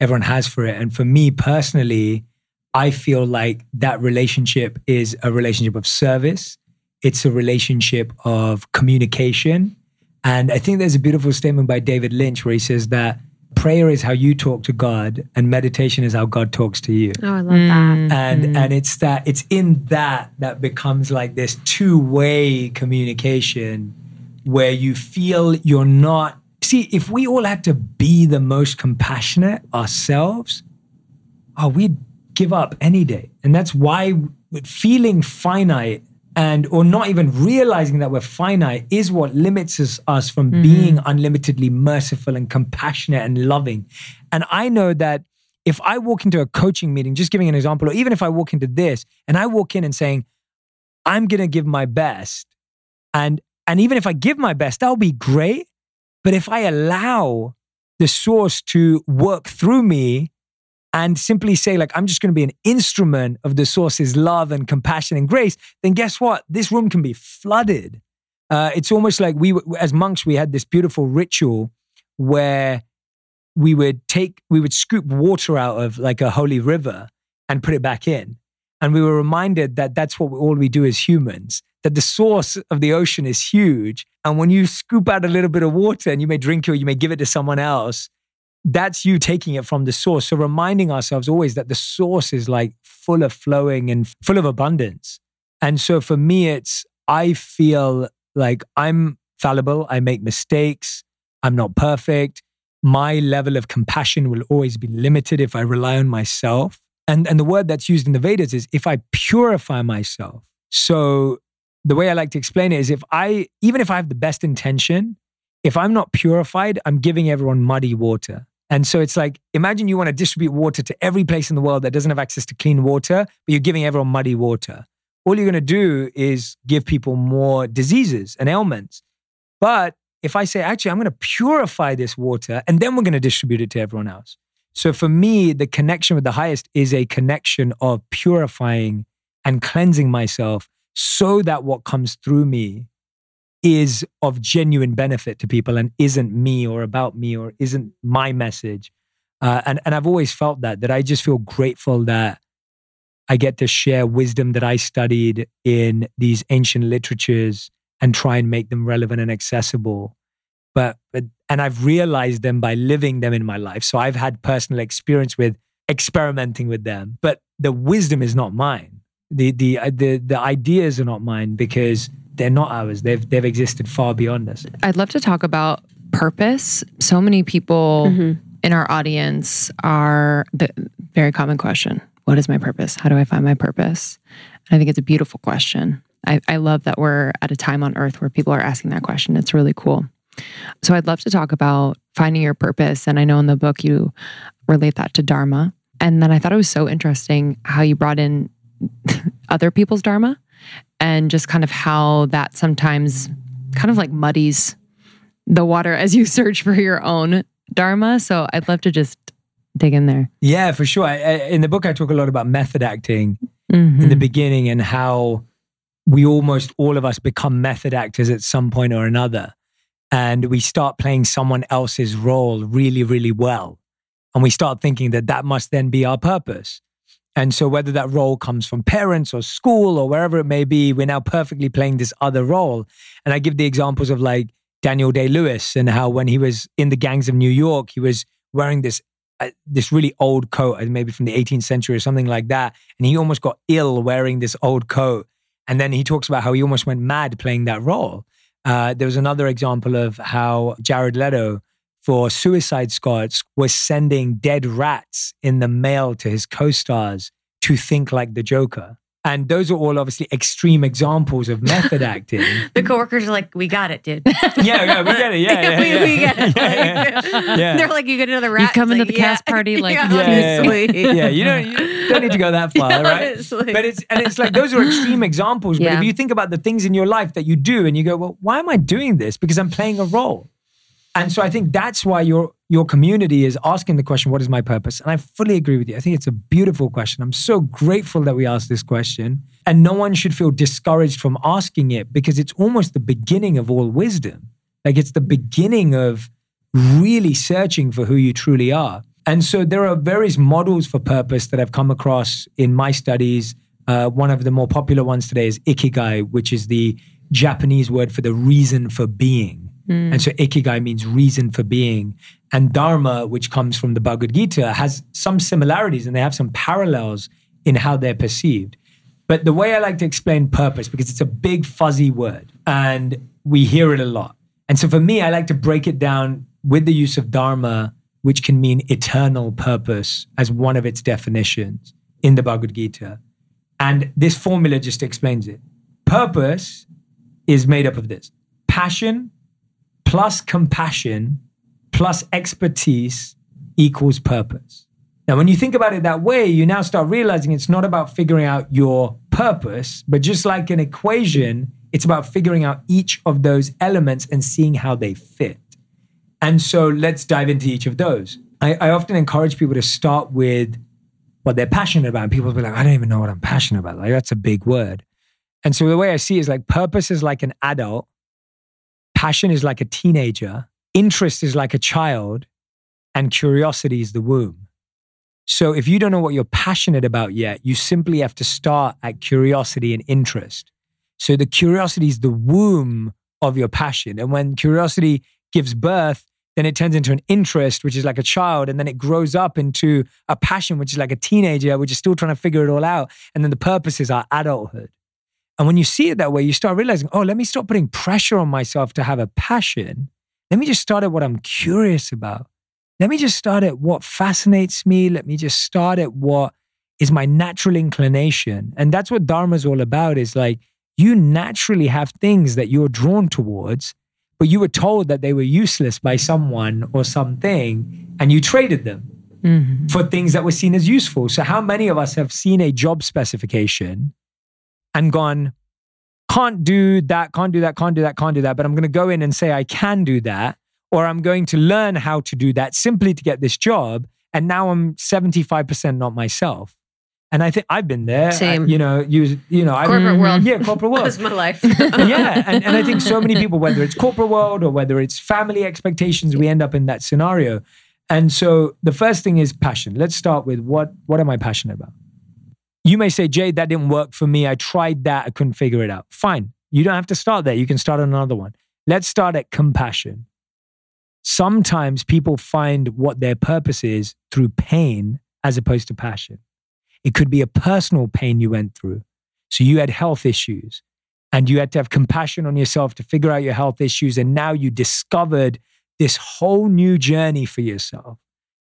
everyone has for it. And for me personally, I feel like that relationship is a relationship of service. It's a relationship of communication. And I think there's a beautiful statement by David Lynch where he says that prayer is how you talk to God and meditation is how God talks to you oh i love that Mm, and mm. and it's that it's in that that becomes like this two-way communication where you feel you're not see if we all had to be the most compassionate ourselves oh we'd give up any day and that's why feeling finite and or not even realizing that we're finite is what limits us, us from mm-hmm. being unlimitedly merciful and compassionate and loving and i know that if I walk into a coaching meeting, just giving an example, or even if I walk into this and I walk in and saying, I'm going to give my best. And, and even if I give my best, that'll be great. But if I allow the source to work through me and simply say, like, I'm just going to be an instrument of the source's love and compassion and grace, then guess what? This room can be flooded. Uh, it's almost like we, as monks, we had this beautiful ritual where we would take we would scoop water out of like a holy river and put it back in and we were reminded that that's what we, all we do as humans that the source of the ocean is huge and when you scoop out a little bit of water and you may drink it or you may give it to someone else that's you taking it from the source so reminding ourselves always that the source is like full of flowing and full of abundance and so for me it's i feel like i'm fallible i make mistakes i'm not perfect my level of compassion will always be limited if I rely on myself. And, and the word that's used in the Vedas is if I purify myself. So the way I like to explain it is if I, even if I have the best intention, if I'm not purified, I'm giving everyone muddy water. And so it's like, imagine you want to distribute water to every place in the world that doesn't have access to clean water, but you're giving everyone muddy water. All you're going to do is give people more diseases and ailments. But if I say, actually, I'm going to purify this water and then we're going to distribute it to everyone else. So for me, the connection with the highest is a connection of purifying and cleansing myself so that what comes through me is of genuine benefit to people and isn't me or about me or isn't my message. Uh, and, and I've always felt that, that I just feel grateful that I get to share wisdom that I studied in these ancient literatures and try and make them relevant and accessible. But, but and I've realized them by living them in my life. So I've had personal experience with experimenting with them. But the wisdom is not mine. The the uh, the the ideas are not mine because they're not ours. They've they've existed far beyond us. I'd love to talk about purpose. So many people Mhm. in our audience are the very common question What is my purpose? How do I find my purpose? And I think it's a beautiful question. I, I love that we're at a time on earth where people are asking that question. It's really cool. So I'd love to talk about finding your purpose. And I know in the book you relate that to Dharma. And then I thought it was so interesting how you brought in other people's Dharma and just kind of how that sometimes kind of like muddies the water as you search for your own Dharma. So I'd love to just dig in there. Yeah, for sure. I, I, in the book, I talk a lot about method acting Mhm. in the beginning and how we almost all of us become method actors at some point or another. And we start playing someone else's role really, really well. And we start thinking that that must then be our purpose. And so, whether that role comes from parents or school or wherever it may be, we're now perfectly playing this other role. And I give the examples of like Daniel Day Lewis and how when he was in the gangs of New York, he was wearing this uh, this really old coat, uh, maybe from the 18th century or something like that. And he almost got ill wearing this old coat. And then he talks about how he almost went mad playing that role. Uh, there was another example of how Jared Leto, for Suicide Squad, was sending dead rats in the mail to his co stars to think like the Joker. And those are all obviously extreme examples of method acting. the coworkers are like, "We got it, dude." yeah, yeah, we get it. Yeah, yeah, we, yeah. we get it. Yeah, yeah. Yeah. They're like, "You get another rat." You come into like, the cast yeah. party like, yeah, yeah, yeah, honestly. yeah. Yeah, you don't you don't need to go that far, Yeah, right? honestly. But it's and it's like those are extreme examples. But Yeah. if you think about the things in your life that you do, and you go, "Well, why am I doing this?" Because I'm playing a role. And so I think that's why your your community is asking the question, "What is my purpose?" And I fully agree with you. I think it's a beautiful question. I'm so grateful that we asked this question, and no one should feel discouraged from asking it because it's almost the beginning of all wisdom. Like it's the beginning of really searching for who you truly are. And so there are various models for purpose that I've come across in my studies. Uh, one of the more popular ones today is ikigai, which is the Japanese word for the reason for being. Mm. And so ikigai means reason for being. And dharma, which comes from the Bhagavad Gita, has some similarities and they have some parallels in how they're perceived. But the way I like to explain purpose, because it's a big fuzzy word and we hear it a lot. And so for me, I like to break it down with the use of dharma, which can mean eternal purpose as one of its definitions in the Bhagavad Gita. And this formula just explains it. Purpose is made up of this passion plus compassion plus expertise equals purpose. Now, when you think about it that way, you now start realizing it's not about figuring out your purpose, but just like an equation, it's about figuring out each of those elements and seeing how they fit. And so let's dive into each of those. I, I often encourage people to start with what they're passionate about. And people will be like, I don't even know what I'm passionate about. Like, that's a big word. And so the way I see it is like purpose is like an adult, passion is like a teenager, interest is like a child, and curiosity is the womb. So if you don't know what you're passionate about yet, you simply have to start at curiosity and interest. So the curiosity is the womb of your passion. And when curiosity gives birth, then it turns into an interest, which is like a child. And then it grows up into a passion, which is like a teenager, which is still trying to figure it all out. And then the purpose is our adulthood. And when you see it that way, you start realizing, oh, let me stop putting pressure on myself to have a passion. Let me just start at what I'm curious about. Let me just start at what fascinates me. Let me just start at what is my natural inclination. And that's what Dharma is all about is like you naturally have things that you're drawn towards, but you were told that they were useless by someone or something, and you traded them Mhm. for things that were seen as useful. So, how many of us have seen a job specification and gone, can't do that, can't do that, can't do that, can't do that, but I'm going to go in and say I can do that, or I'm going to learn how to do that simply to get this job. And now I'm 75% not myself. And I think I've been there. I- Same. you know, you, you know, I, Corporate world. Yeah, corporate world That's my life. yeah. And, and I think so many people, whether it's corporate world or whether it's family expectations, we end up in that scenario. And so the first thing is passion. Let's start with what, what am I passionate about? You may say, Jay, that didn't work for me. I tried that. I couldn't figure it out. Fine. You don't have to start there. You can start on another one. Let's start at compassion. Sometimes people find what their purpose is through pain as opposed to passion. It could be a personal pain you went through. So you had health issues and you had to have compassion on yourself to figure out your health issues. And now you discovered this whole new journey for yourself,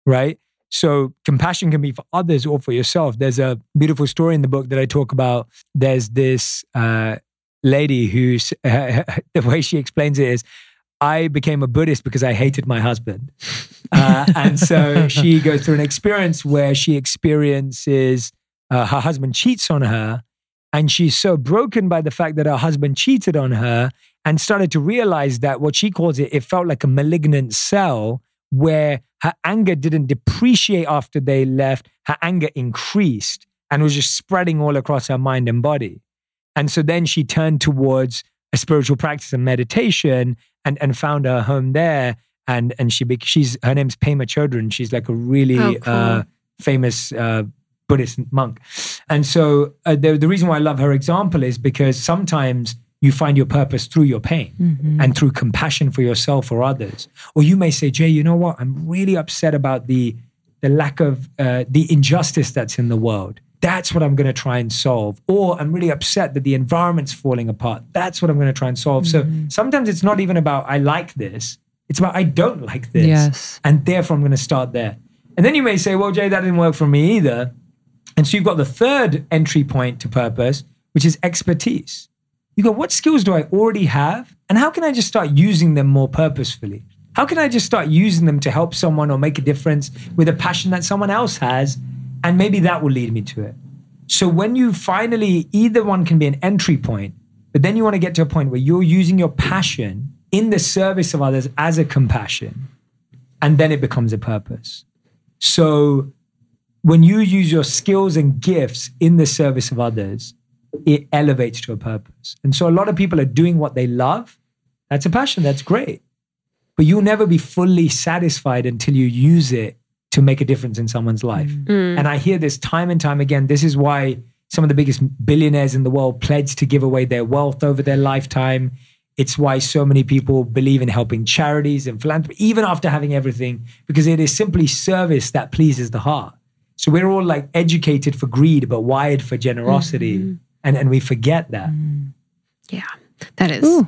right? So compassion can be for others or for yourself. There's a beautiful story in the book that I talk about. There's this uh, lady who's, the way she explains it is, I became a Buddhist because I hated my husband. Uh, and so she goes through an experience where she experiences uh, her husband cheats on her. And she's so broken by the fact that her husband cheated on her and started to realize that what she calls it, it felt like a malignant cell where her anger didn't depreciate after they left, her anger increased and was just spreading all across her mind and body. And so then she turned towards a spiritual practice and meditation and, and found her home there. And, and she, she's, her name's Pema Chodron. She's like a really Oh, cool. uh, famous uh, Buddhist monk. And so uh, the, the reason why I love her example is because sometimes you find your purpose through your pain Mhm. and through compassion for yourself or others. Or you may say, Jay, you know what? I'm really upset about the the lack of uh, the injustice that's in the world. That's what I'm going to try and solve. Or I'm really upset that the environment's falling apart. That's what I'm going to try and solve. Mm-hmm. So sometimes it's not even about I like this. It's about I don't like this. Yes. And therefore I'm going to start there. And then you may say, well, Jay, that didn't work for me either. And so you've got the third entry point to purpose, which is expertise. You go, what skills do I already have? And how can I just start using them more purposefully? How can I just start using them to help someone or make a difference with a passion that someone else has? And maybe that will lead me to it. So when you finally, either one can be an entry point, but then you want to get to a point where you're using your passion in the service of others as a compassion, and then it becomes a purpose. So when you use your skills and gifts in the service of others, it elevates to a purpose. And so a lot of people are doing what they love. That's a passion. That's great. But you'll never be fully satisfied until you use it to make a difference in someone's life. Mm. Mm. And I hear this time and time again. This is why some of the biggest billionaires in the world pledge to give away their wealth over their lifetime. It's why so many people believe in helping charities and philanthropy, even after having everything, because it is simply service that pleases the heart. So we're all like educated for greed, but wired for generosity. Mm-hmm. And, and we forget that. Yeah, that is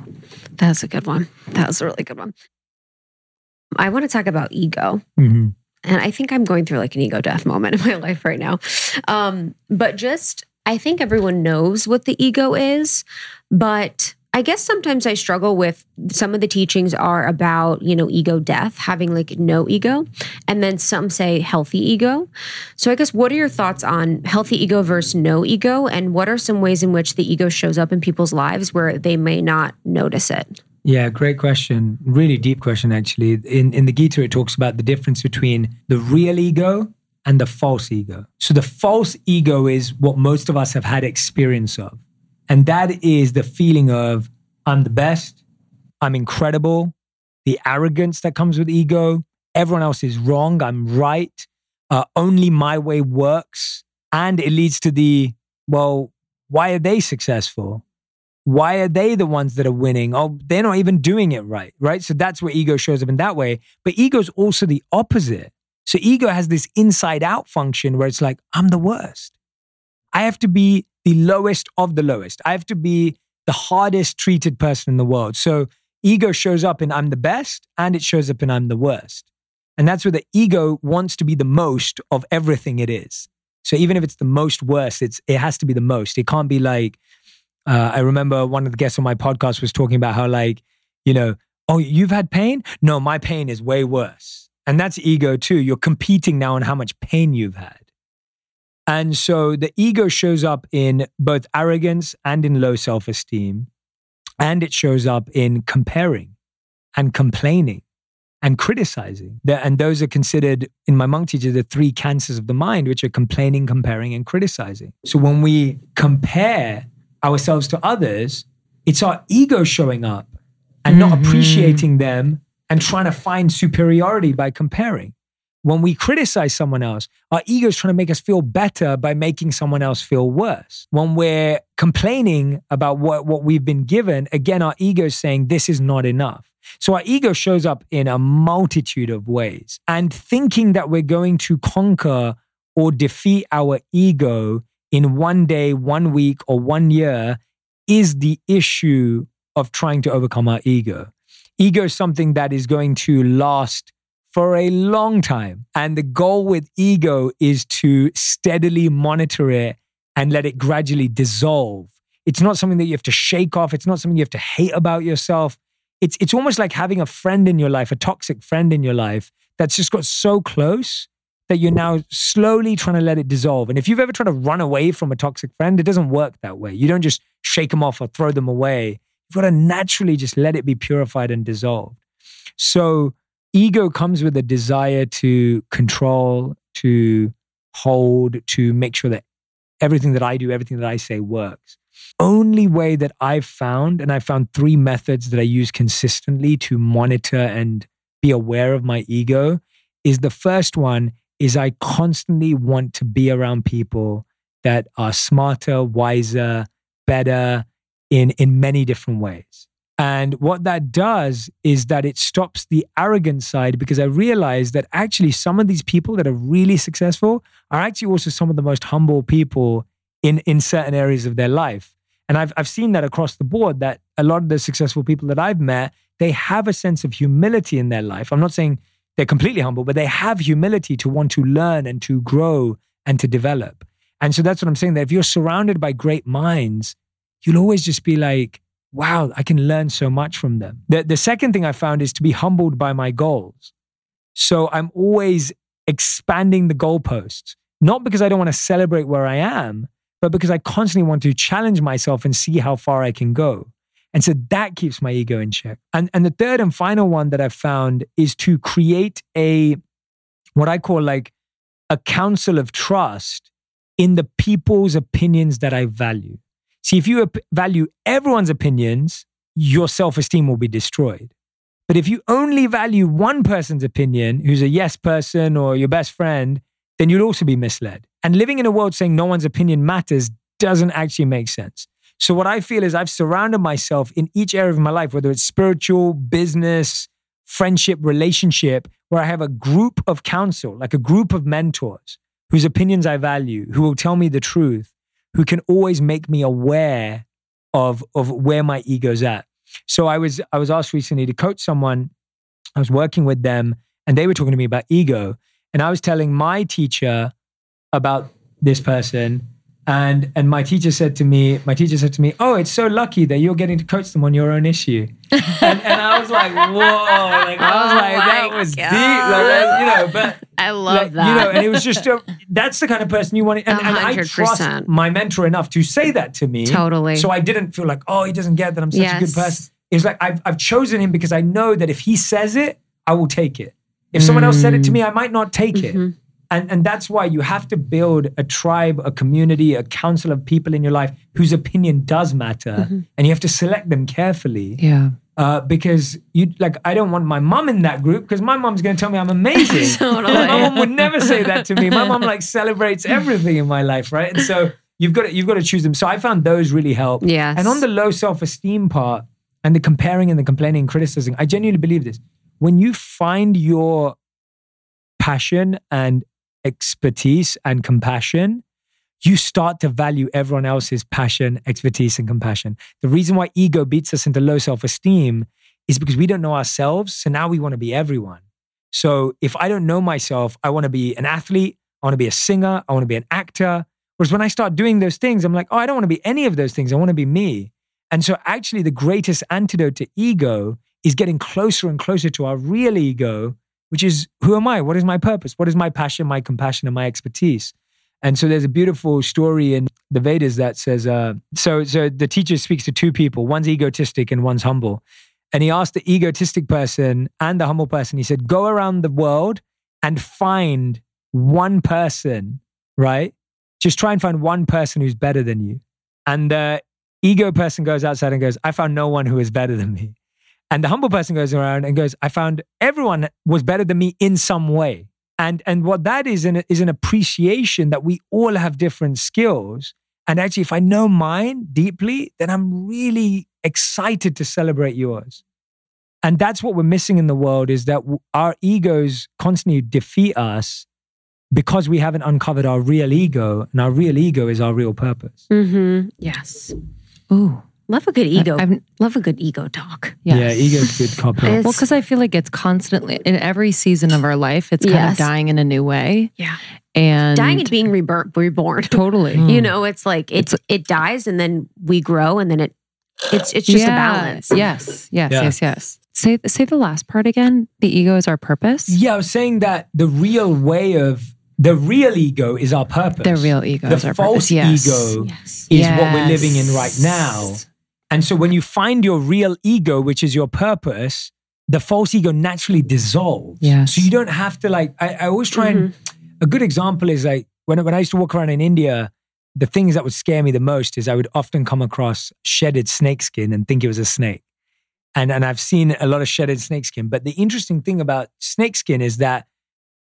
that's a good one. That was a really good one. I want to talk about ego. Mhm. And I think I'm going through like an ego death moment in my life right now. Um, but just, I think everyone knows what the ego is, but I guess sometimes I struggle with some of the teachings are about, you know, ego death, having like no ego. And then some say healthy ego. So I guess what are your thoughts on healthy ego versus no ego? And what are some ways in which the ego shows up in people's lives where they may not notice it? Yeah, great question. Really deep question, actually. In, in the Gita, it talks about the difference between the real ego and the false ego. So, the false ego is what most of us have had experience of. And that is the feeling of, I'm the best, I'm incredible, the arrogance that comes with ego, everyone else is wrong, I'm right, uh, only my way works. And it leads to the, well, why are they successful? why are they the ones that are winning? Oh, they're not even doing it right, right? So that's where ego shows up in that way. But ego is also the opposite. So ego has this inside out function where it's like, I'm the worst. I have to be the lowest of the lowest. I have to be the hardest treated person in the world. So ego shows up in I'm the best and it shows up in I'm the worst. And that's where the ego wants to be the most of everything it is. So even if it's the most worst, it's it has to be the most. It can't be like, uh, I remember one of the guests on my podcast was talking about how, like, you know, oh, you've had pain? No, my pain is way worse. And that's ego too. You're competing now on how much pain you've had. And so the ego shows up in both arrogance and in low self esteem. And it shows up in comparing and complaining and criticizing. And those are considered, in my monk teacher, the three cancers of the mind, which are complaining, comparing, and criticizing. So when we compare ourselves to others, it's our ego showing up and not mm-hmm. appreciating them and trying to find superiority by comparing. When we criticize someone else, our ego is trying to make us feel better by making someone else feel worse. When we're complaining about what, what we've been given, again, our ego is saying this is not enough. So our ego shows up in a multitude of ways. And thinking that we're going to conquer or defeat our ego in one day, one week, or one year is the issue of trying to overcome our ego. Ego is something that is going to last for a long time. And the goal with ego is to steadily monitor it and let it gradually dissolve. It's not something that you have to shake off. It's not something you have to hate about yourself. It's, it's almost like having a friend in your life, a toxic friend in your life that's just got so close that you're now slowly trying to let it dissolve. And if you've ever tried to run away from a toxic friend, it doesn't work that way. You don't just shake them off or throw them away. You've got to naturally just let it be purified and dissolved. So, ego comes with a desire to control, to hold, to make sure that everything that I do, everything that I say works. Only way that I've found, and I found three methods that I use consistently to monitor and be aware of my ego, is the first one is I constantly want to be around people that are smarter, wiser, better in, in many different ways. And what that does is that it stops the arrogant side because I realized that actually some of these people that are really successful are actually also some of the most humble people in, in certain areas of their life. And I've, I've seen that across the board that a lot of the successful people that I've met, they have a sense of humility in their life. I'm not saying they're completely humble, but they have humility to want to learn and to grow and to develop. And so that's what I'm saying that if you're surrounded by great minds, you'll always just be like, wow, I can learn so much from them. The, the second thing I found is to be humbled by my goals. So I'm always expanding the goalposts, not because I don't want to celebrate where I am, but because I constantly want to challenge myself and see how far I can go. And so that keeps my ego in check. And, and the third and final one that I've found is to create a, what I call like a council of trust in the people's opinions that I value. See, if you value everyone's opinions, your self esteem will be destroyed. But if you only value one person's opinion, who's a yes person or your best friend, then you'll also be misled. And living in a world saying no one's opinion matters doesn't actually make sense. So, what I feel is I've surrounded myself in each area of my life, whether it's spiritual, business, friendship, relationship, where I have a group of counsel, like a group of mentors whose opinions I value, who will tell me the truth, who can always make me aware of, of where my ego's at. So I was I was asked recently to coach someone. I was working with them and they were talking to me about ego. And I was telling my teacher about this person and and my teacher said to me, my teacher said to me, "Oh, it's so lucky that you're getting to coach them on your own issue." and, and I was like, "Whoa!" Like I was Oh like, "That was deep," like, you know. But I love like, that. You know, and it was just a, that's the kind of person you want. And, and I trust my mentor enough to say that to me. Totally. So I didn't feel like, oh, he doesn't get that I'm such a good person. It's like I've I've chosen him because I know that if he says it, I will take it. If someone else said it to me, I might not take it. And, and that's why you have to build a tribe, a community, a council of people in your life whose opinion does matter. Mm-hmm. And you have to select them carefully Yeah. uh, because you like I don't want my mom in that group because my mom's going to tell me I'm amazing. Totally. my mom would never say that to me. My mom like celebrates everything in my life, right? And so you've got to, you've got to choose them. So I found those really help. Yes. And on the low self esteem part and the comparing and the complaining and criticizing, I genuinely believe this. When you find your passion and expertise and compassion, you start to value everyone else's passion, expertise, and compassion. The reason why ego beats us into low self esteem is because we don't know ourselves. So now we want to be everyone. So if I don't know myself, I want to be an athlete, I want to be a singer, I want to be an actor. Whereas when I start doing those things, I'm like, oh, I don't want to be any of those things. I want to be me. And so actually, the greatest antidote to ego is getting closer and closer to our real ego, which is who am I? What is my purpose? What is my passion, my compassion, and my expertise? And so there's a beautiful story in the Vedas that says, uh, so so the teacher speaks to two people. One's egotistic and one's humble. And he asked the egotistic person and the humble person, he said, go around the world and find one person, right? Just try and find one person who's better than you. And the ego person goes outside and goes, I found no one who is better than me. And the humble person goes around and goes, I found everyone was better than me in some way. And, and what that is an, is an appreciation that we all have different skills. And actually, if I know mine deeply, then I'm really excited to celebrate yours. And that's what we're missing in the world is that our egos constantly defeat us because we haven't uncovered our real ego. And our real ego is our real purpose. Mm-hmm. Yes. Ooh. Love a good ego. I've- Love a good ego talk. Yes. Yeah, ego's a good copy. It's- Well, because I feel like it's constantly in every season of our life, it's kind Yes. of dying in a new way. Yeah. And Dying and being rebirth, reborn. totally. Mm. You know, it's like it it dies and then we grow and then it it's it's just a balance. Yes, yes, Yeah. yes, yes. Say say the last part again. The ego is our purpose. Yeah, I was saying that the real way of the real ego is our purpose. The real ego The is our false purpose. Yes. ego Yes. is what we're living in right now. And so when you find your real ego, which is your purpose, the false ego naturally dissolves. Yes. So you don't have to like, I, I always try and, mm-hmm. a good example is like when, when I used to walk around in India, the things that would scare me the most is I would often come across shedded snakeskin and think it was a snake. And, and I've seen a lot of shedded snakeskin. But the interesting thing about snakeskin is that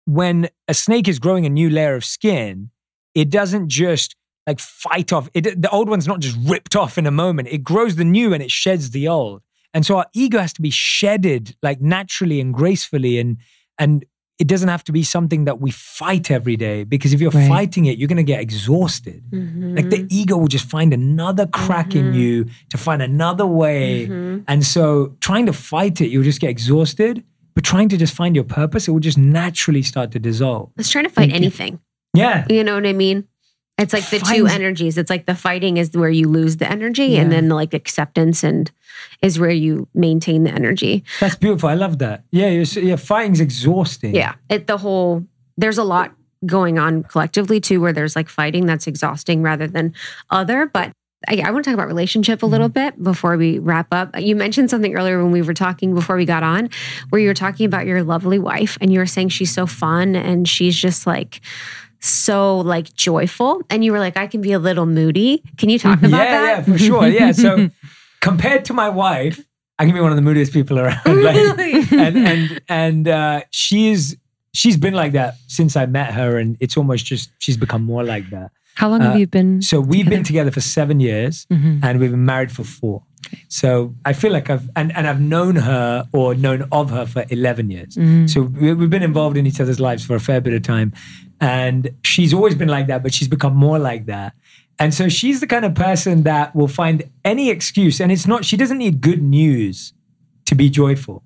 when a snake is growing a new layer of skin, it doesn't just like fight off. It, the old one's not just ripped off in a moment. It grows the new and it sheds the old. And so our ego has to be shedded like naturally and gracefully and and it doesn't have to be something that we fight every day because if you're Right. fighting it, you're going to get exhausted. Mm-hmm. Like the ego will just find another crack in mm-hmm. you to find another way. Mm-hmm. And so trying to fight it, you'll just get exhausted. But trying to just find your purpose, it will just naturally start to dissolve. It's trying to fight Thank you. anything. Yeah. You know what I mean? It's like the two energies. It's like the fighting is where you lose the energy, and Yeah. then like acceptance and is where you maintain the energy. That's beautiful. I love that. Yeah, you're, yeah fighting's exhausting. Yeah. It the whole there's a lot going on collectively too, where there's like fighting that's exhausting rather than other. But I, I want to talk about relationship a little mm-hmm. bit before we wrap up. You mentioned something earlier when we were talking before we got on, where you were talking about your lovely wife, and you were saying she's so fun and she's just like so like joyful, and you were like, I can be a little moody. Can you talk about yeah, that? yeah, for sure. Yeah. So compared to my wife, I can be one of the moodiest people around. Like, Really? and and and uh, she's she's been like that since I met her, and it's almost just she's become more like that. How long have Uh, you been? So we've been together for seven years, Mhm. and we've been married for four. So I feel like I've and, and I've known her or known of her for eleven years. Mm. So we, we've been involved in each other's lives for a fair bit of time, and she's always been like that, but she's become more like that. And so she's the kind of person that will find any excuse, and it's not. She doesn't need good news to be joyful.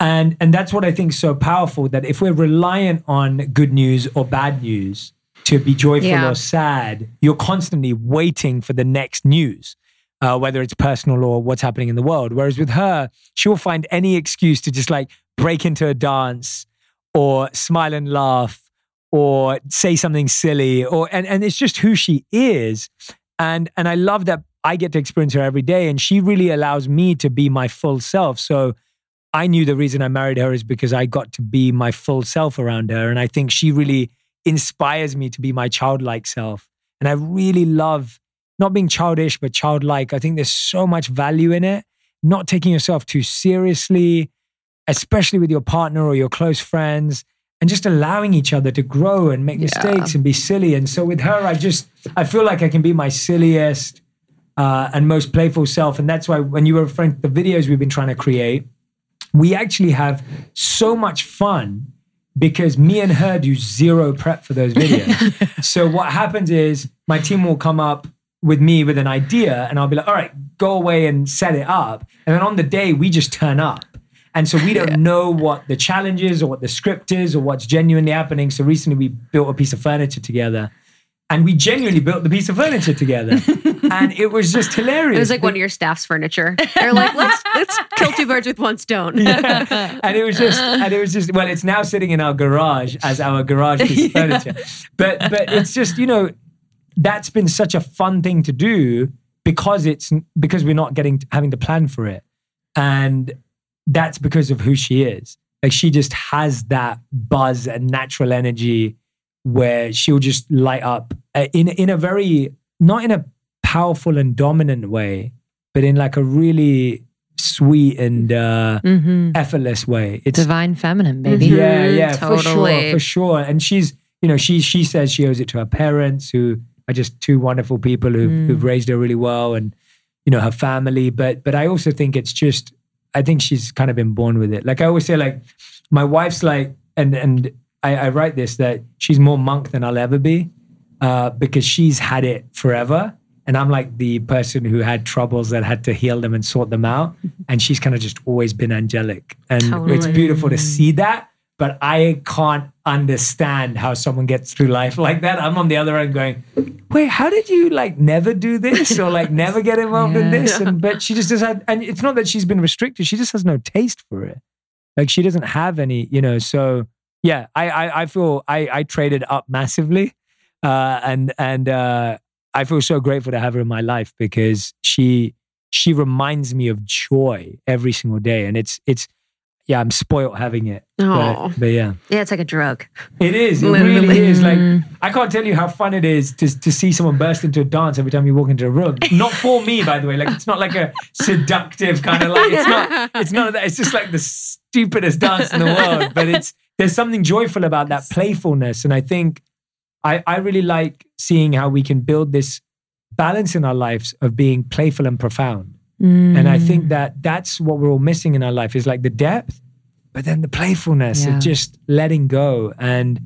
And and that's what I think is so powerful that if we're reliant on good news or bad news to be joyful Yeah. or sad, you're constantly waiting for the next news, uh, whether it's personal or what's happening in the world. Whereas with her, she will find any excuse to just like break into a dance or smile and laugh or say something silly or and, and it's just who she is. And and I love that I get to experience her every day and she really allows me to be my full self. So I knew the reason I married her is because I got to be my full self around her. And I think she really inspires me to be my childlike self. And I really love not being childish, but childlike. I think there's so much value in it. Not taking yourself too seriously, especially with your partner or your close friends, and just allowing each other to grow and make mistakes and be silly. And so with her, I just, I feel like I can be my silliest uh, and most playful self. And that's why when you were referring to the videos we've been trying to create, we actually have so much fun because me and her do zero prep for those videos. so what happens is my team will come up with me with an idea and I'll be like, all right, go away and set it up. And then on the day, we just turn up. And so we don't know what the challenge is or what the script is or what's genuinely happening. So recently we built a piece of furniture together and we genuinely built the piece of furniture together. and it was just hilarious. It was like one of your staff's furniture. They're like, let's let's kill two birds with one stone. and it was just and it was just well it's now sitting in our garage as our garage piece of furniture but but it's just you know that's been such a fun thing to do because it's because we're not getting having to plan for it and that's because of who she is like she just has that buzz and natural energy where she'll just light up uh, in in a very not in a powerful and dominant way but in like a really sweet and uh hmm effortless way. It's Divine feminine, baby. Yeah, yeah, for sure, for sure. And she's, you know, she she says she owes it to her parents, who are just two wonderful people who've, Mm. who've raised her really well, and you know her family. But but I also think it's just, I think she's kind of been born with it. Like I always say, like my wife's like, and and I, I write this that she's more monk than I'll ever be, uh, because she's had it forever. And I'm like the person who had troubles that had to heal them and sort them out. And she's kind of just always been angelic. And it's beautiful to see that. But I can't understand how someone gets through life like that. I'm on the other end going, wait, how did you like never do this or like never get involved in this? And but she just doesn't, and it's not that she's been restricted. She just has no taste for it. Like she doesn't have any, you know. So yeah, I I, I feel I I traded up massively, uh, and and uh, I feel so grateful to have her in my life because she she reminds me of joy every single day, and it's it's yeah, I'm spoiled having it. Oh. But, but yeah, Yeah, it's like a drug. it is. It Literally. really is. Like. I can't tell you how fun it is to to see someone burst into a dance every time you walk into a room. Not for me, by the way. Like it's not like a seductive kind of like. It's not. It's none of that. It's just like the stupidest dance in the world. But it's there's something joyful about that playfulness, and I think I I really like seeing how we can build this balance in our lives of being playful and profound. And I Mm. think that that's what we're all missing in our life is like the depth, but then the playfulness Yeah. of just letting go and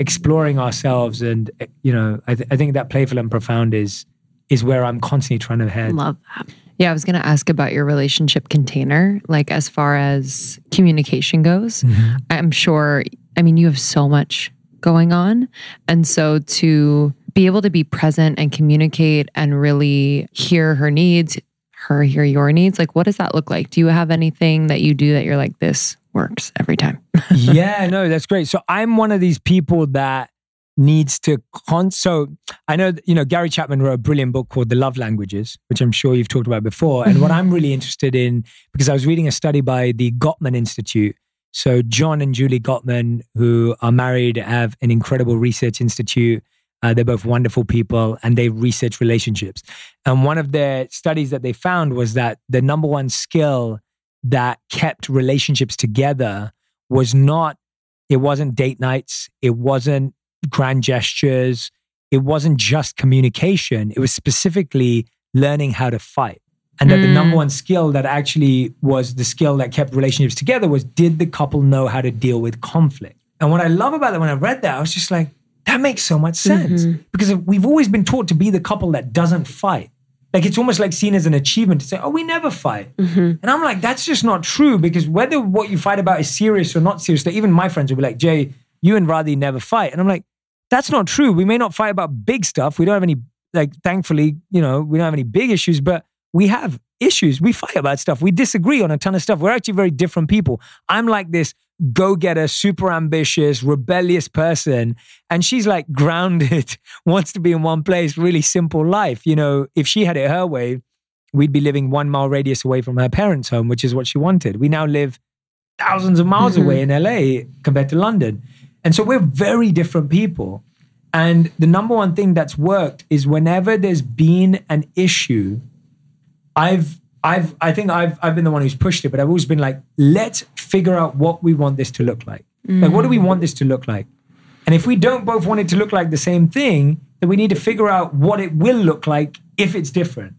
exploring ourselves. And, eh, you know, I, th- I think that playful and profound is, is where I'm constantly trying to head. Love that. Yeah, I was going to ask about your relationship container, like as far as communication goes. Mhm. I'm sure, I mean, you have so much going on. And so to be able to be present and communicate and really hear her needs, her hear your needs, like what does that look like? Do you have anything that you do that you're like, this works every time? yeah, no, that's great. So I'm one of these people that needs to con. So I know, you know, Gary Chapman wrote a brilliant book called The Love Languages, which I'm sure you've talked about before. And what mm-hmm. I'm really interested in, because I was reading a study by the Gottman Institute. So John and Julie Gottman, who are married, have an incredible research institute. Uh, they're both wonderful people and they research relationships. And one of the studies that they found was that the number one skill that kept relationships together was not, it wasn't date nights, it wasn't grand gestures, it wasn't just communication, it was specifically learning how to fight. And that the Mm. number one skill that actually was the skill that kept relationships together was did the couple know how to deal with conflict? And what I love about that when I read that, I was just like, that makes so much sense. Mm-hmm. Because we've always been taught to be the couple that doesn't fight. Like it's almost like seen as an achievement to say, oh, we never fight. Mm-hmm. And I'm like, that's just not true because whether what you fight about is serious or not serious, like even my friends will be like, Jay, you and Radhi never fight. And I'm like, that's not true. We may not fight about big stuff. We don't have any, like, thankfully, you know, we don't have any big issues, but we have issues. We fight about stuff. We disagree on a ton of stuff. We're actually very different people. I'm like this go getter, super ambitious, rebellious person. And she's like grounded, wants to be in one place, really simple life. You know, if she had it her way, we'd be living one mile radius away from her parents' home, which is what she wanted. We now live thousands of miles mm-hmm. away in LA compared to London. And so we're very different people. And the number one thing that's worked is whenever there's been an issue, I've I've I think I've I've been the one who's pushed it, but I've always been like, let's figure out what we want this to look like. Like what do we want this to look like? And if we don't both want it to look like the same thing, then we need to figure out what it will look like if it's different.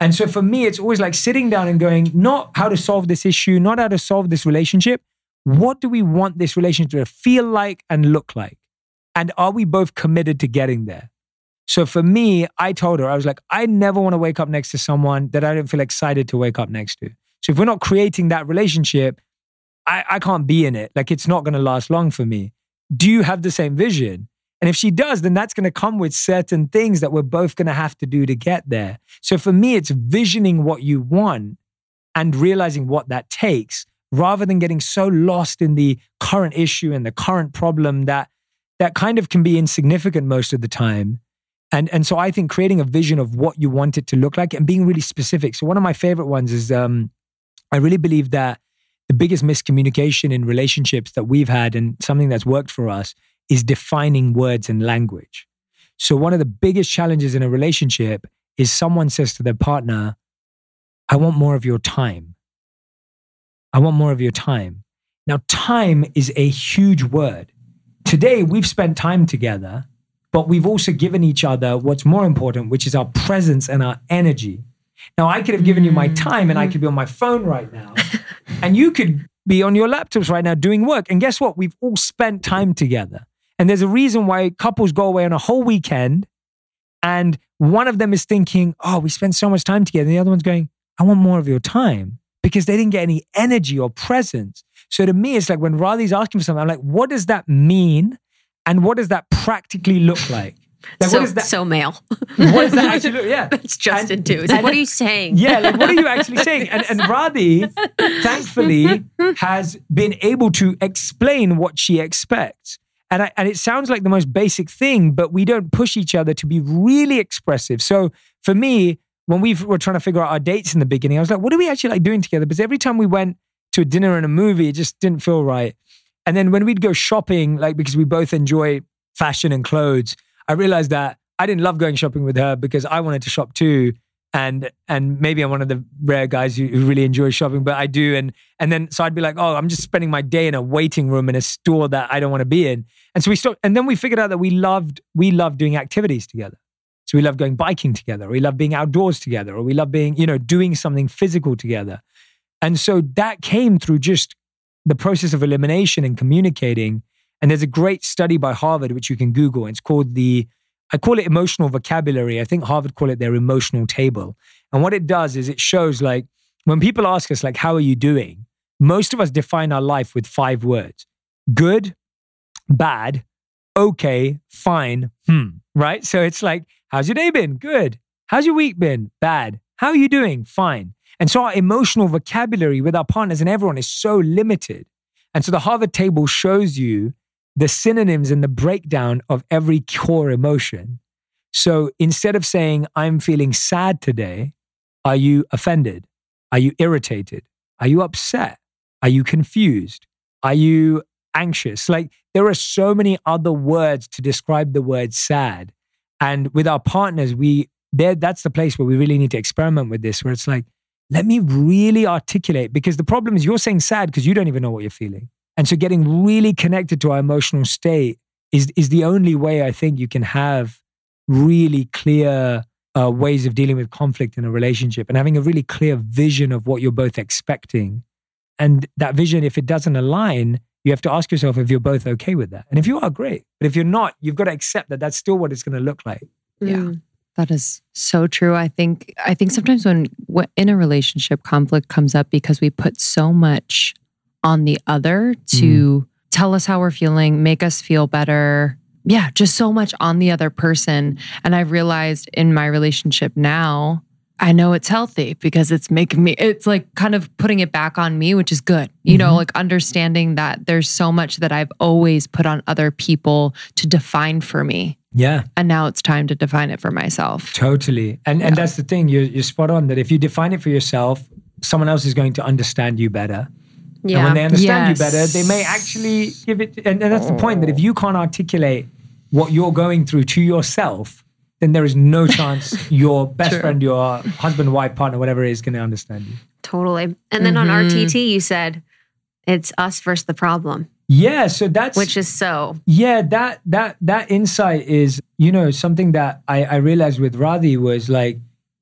And so for me, it's always like sitting down and going, not how to solve this issue, not how to solve this relationship. What do we want this relationship to feel like and look like? And are we both committed to getting there? So for me, I told her, I was like, I never want to wake up next to someone that I don't feel excited to wake up next to. So if we're not creating that relationship, I, I can't be in it. Like it's not going to last long for me. Do you have the same vision? And if she does, then that's going to come with certain things that we're both going to have to do to get there. So for me, it's visioning what you want and realizing what that takes rather than getting so lost in the current issue and the current problem that that kind of can be insignificant most of the time. And, and so I think creating a vision of what you want it to look like and being really specific. So one of my favorite ones is um, I really believe that the biggest miscommunication in relationships that we've had and something that's worked for us is defining words and language. So one of the biggest challenges in a relationship is someone says to their partner, I want more of your time. I want more of your time. Now, time is a huge word. Today, we've spent time together, but we've also given each other what's more important, which is our presence and our energy. Now, I could have given you my mm-hmm. time and I could be on my phone right now, and you could be on your laptops right now doing work. And guess what? We've all spent time together. And there's a reason why couples go away on a whole weekend and one of them is thinking, oh, we spent so much time together. And the other one's going, I want more of your time because they didn't get any energy or presence. So to me, it's like when Radhi's asking for something, I'm like, what does that mean? And what does that practically look like? Like, so, what is that? so male. what does that actually look? Yeah. It's just And-. It's like, what are you saying? Yeah, like what are you actually saying? And, and Radhi, thankfully, has been able to explain what she expects. And, I, and it sounds like the most basic thing, but we don't push each other to be really expressive. So for me, when we were trying to figure out our dates in the beginning, I was like, what do we actually like doing together? Because every time we went to a dinner and a movie, it just didn't feel right. And then when we'd go shopping, like because we both enjoy fashion and clothes, I realized that I didn't love going shopping with her because I wanted to shop too. And and maybe I'm one of the rare guys who, who really enjoy shopping, but I do. And and then so I'd be like, oh, I'm just spending my day in a waiting room in a store that I don't want to be in. And so we stopped. And then we figured out that we loved we loved doing activities together. So we love going biking together, or we love being outdoors together, or we love being, you know, doing something physical together. And so that came through just the process of elimination and communicating. And there's a great study by Harvard, which you can Google. It's called the, I call it emotional vocabulary. I think Harvard call it their emotional table. And what it does is it shows like when people ask us, like, how are you doing? Most of us define our life with five words good, bad, okay, fine, hmm, right? So it's like, how's your day been? Good. How's your week been? Bad. How are you doing? Fine. And so our emotional vocabulary with our partners and everyone is so limited. And so the Harvard table shows you the synonyms and the breakdown of every core emotion. So instead of saying, I'm feeling sad today, are you offended? Are you irritated? Are you upset? Are you confused? Are you anxious? Like there are so many other words to describe the word sad. And with our partners, we that's the place where we really need to experiment with this, where it's like, let me really articulate because the problem is you're saying sad because you don't even know what you're feeling. And so getting really connected to our emotional state is, is the only way I think you can have really clear uh, ways of dealing with conflict in a relationship and having a really clear vision of what you're both expecting. And that vision, if it doesn't align, you have to ask yourself if you're both okay with that. And if you are, great. But if you're not, you've got to accept that that's still what it's going to look like. Yeah. Mm. That is so true. I think I think sometimes when in a relationship conflict comes up because we put so much on the other to mm. tell us how we're feeling, make us feel better. Yeah, just so much on the other person. And I've realized in my relationship now, I know it's healthy because it's making me, it's like kind of putting it back on me, which is good. You mm-hmm. know, like understanding that there's so much that I've always put on other people to define for me. Yeah. And now it's time to define it for myself. Totally. And yeah. and that's the thing, you're, you're spot on that if you define it for yourself, someone else is going to understand you better. Yeah. And when they understand yes. you better, they may actually give it. And, and that's the point that if you can't articulate what you're going through to yourself, then there is no chance your best True. friend, your husband, wife, partner, whatever is going to understand you. Totally. And then mm-hmm. on RTT, you said it's us versus the problem. Yeah, so that's which is so. Yeah, that that that insight is, you know, something that I, I realized with Radhi was like,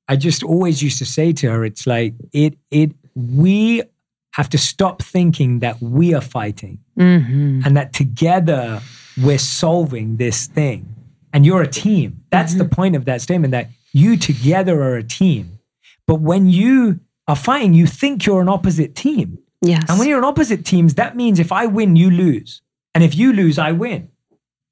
I just always used to say to her, it's like it it we have to stop thinking that we are fighting mm-hmm. and that together we're solving this thing. And you're a team. That's mm-hmm. the point of that statement that you together are a team. But when you are fighting, you think you're an opposite team. Yes. And when you're on opposite teams, that means if I win, you lose. And if you lose, I win.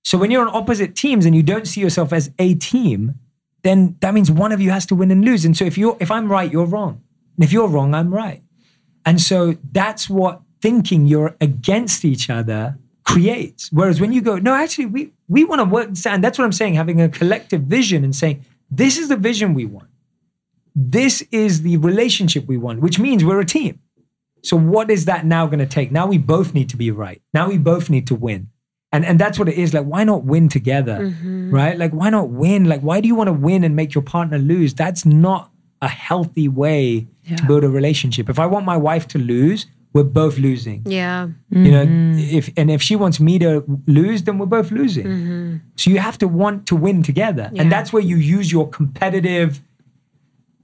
So when you're on opposite teams and you don't see yourself as a team, then that means one of you has to win and lose. And so if you're if I'm right, you're wrong. And if you're wrong, I'm right. And so that's what thinking you're against each other creates. Whereas when you go, no, actually, we we want to work, and that's what I'm saying, having a collective vision and saying, this is the vision we want. This is the relationship we want, which means we're a team. So what is that now going to take? Now we both need to be right. Now we both need to win. And and that's what it is. Like, why not win together? Mm-hmm. Right? Like, why not win? Like, why do you want to win and make your partner lose? That's not a healthy way yeah. to build a relationship. If I want my wife to lose, we're both losing. Yeah. Mm-hmm. You know, mm-hmm. if and if she wants me to lose, then we're both losing. Mm-hmm. So you have to want to win together. Yeah. And that's where you use your competitive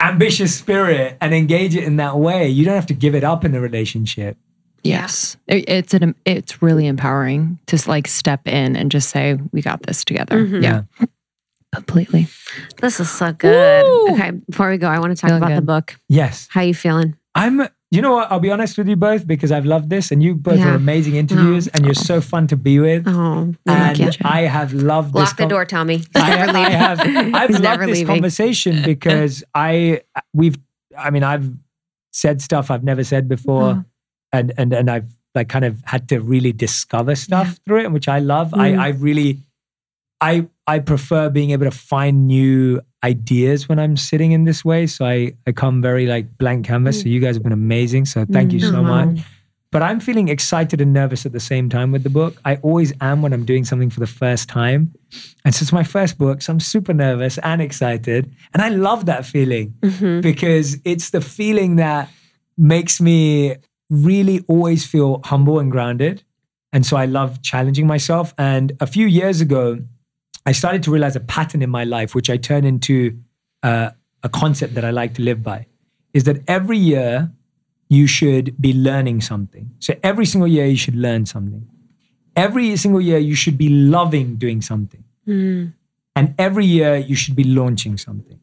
ambitious spirit and engage it in that way. You don't have to give it up in the relationship. Yes. It's an it's really empowering to like step in and just say we got this together. Mm-hmm. Yeah. Completely. This is so good. Woo! Okay, before we go, I want to talk feeling about good. the book. Yes. How you feeling? I'm you know what? I'll be honest with you both because I've loved this, and you both yeah. are amazing interviews, oh. and you're so fun to be with. Oh, and I have loved Lock this. Lock the door, Tommy. I, I, have. I've He's loved this leaving. conversation because I we've. I mean, I've said stuff I've never said before, oh. and and and I've like kind of had to really discover stuff yeah. through it, which I love. Mm. I I really, I I prefer being able to find new ideas when I'm sitting in this way. So I, I come very like blank canvas. So you guys have been amazing. So thank you so mm-hmm. much. But I'm feeling excited and nervous at the same time with the book. I always am when I'm doing something for the first time. And so it's my first book. So I'm super nervous and excited. And I love that feeling mm-hmm. because it's the feeling that makes me really always feel humble and grounded. And so I love challenging myself. And a few years ago, I started to realize a pattern in my life, which I turn into uh, a concept that I like to live by, is that every year you should be learning something. So every single year you should learn something. Every single year you should be loving doing something. And every year you should be launching something.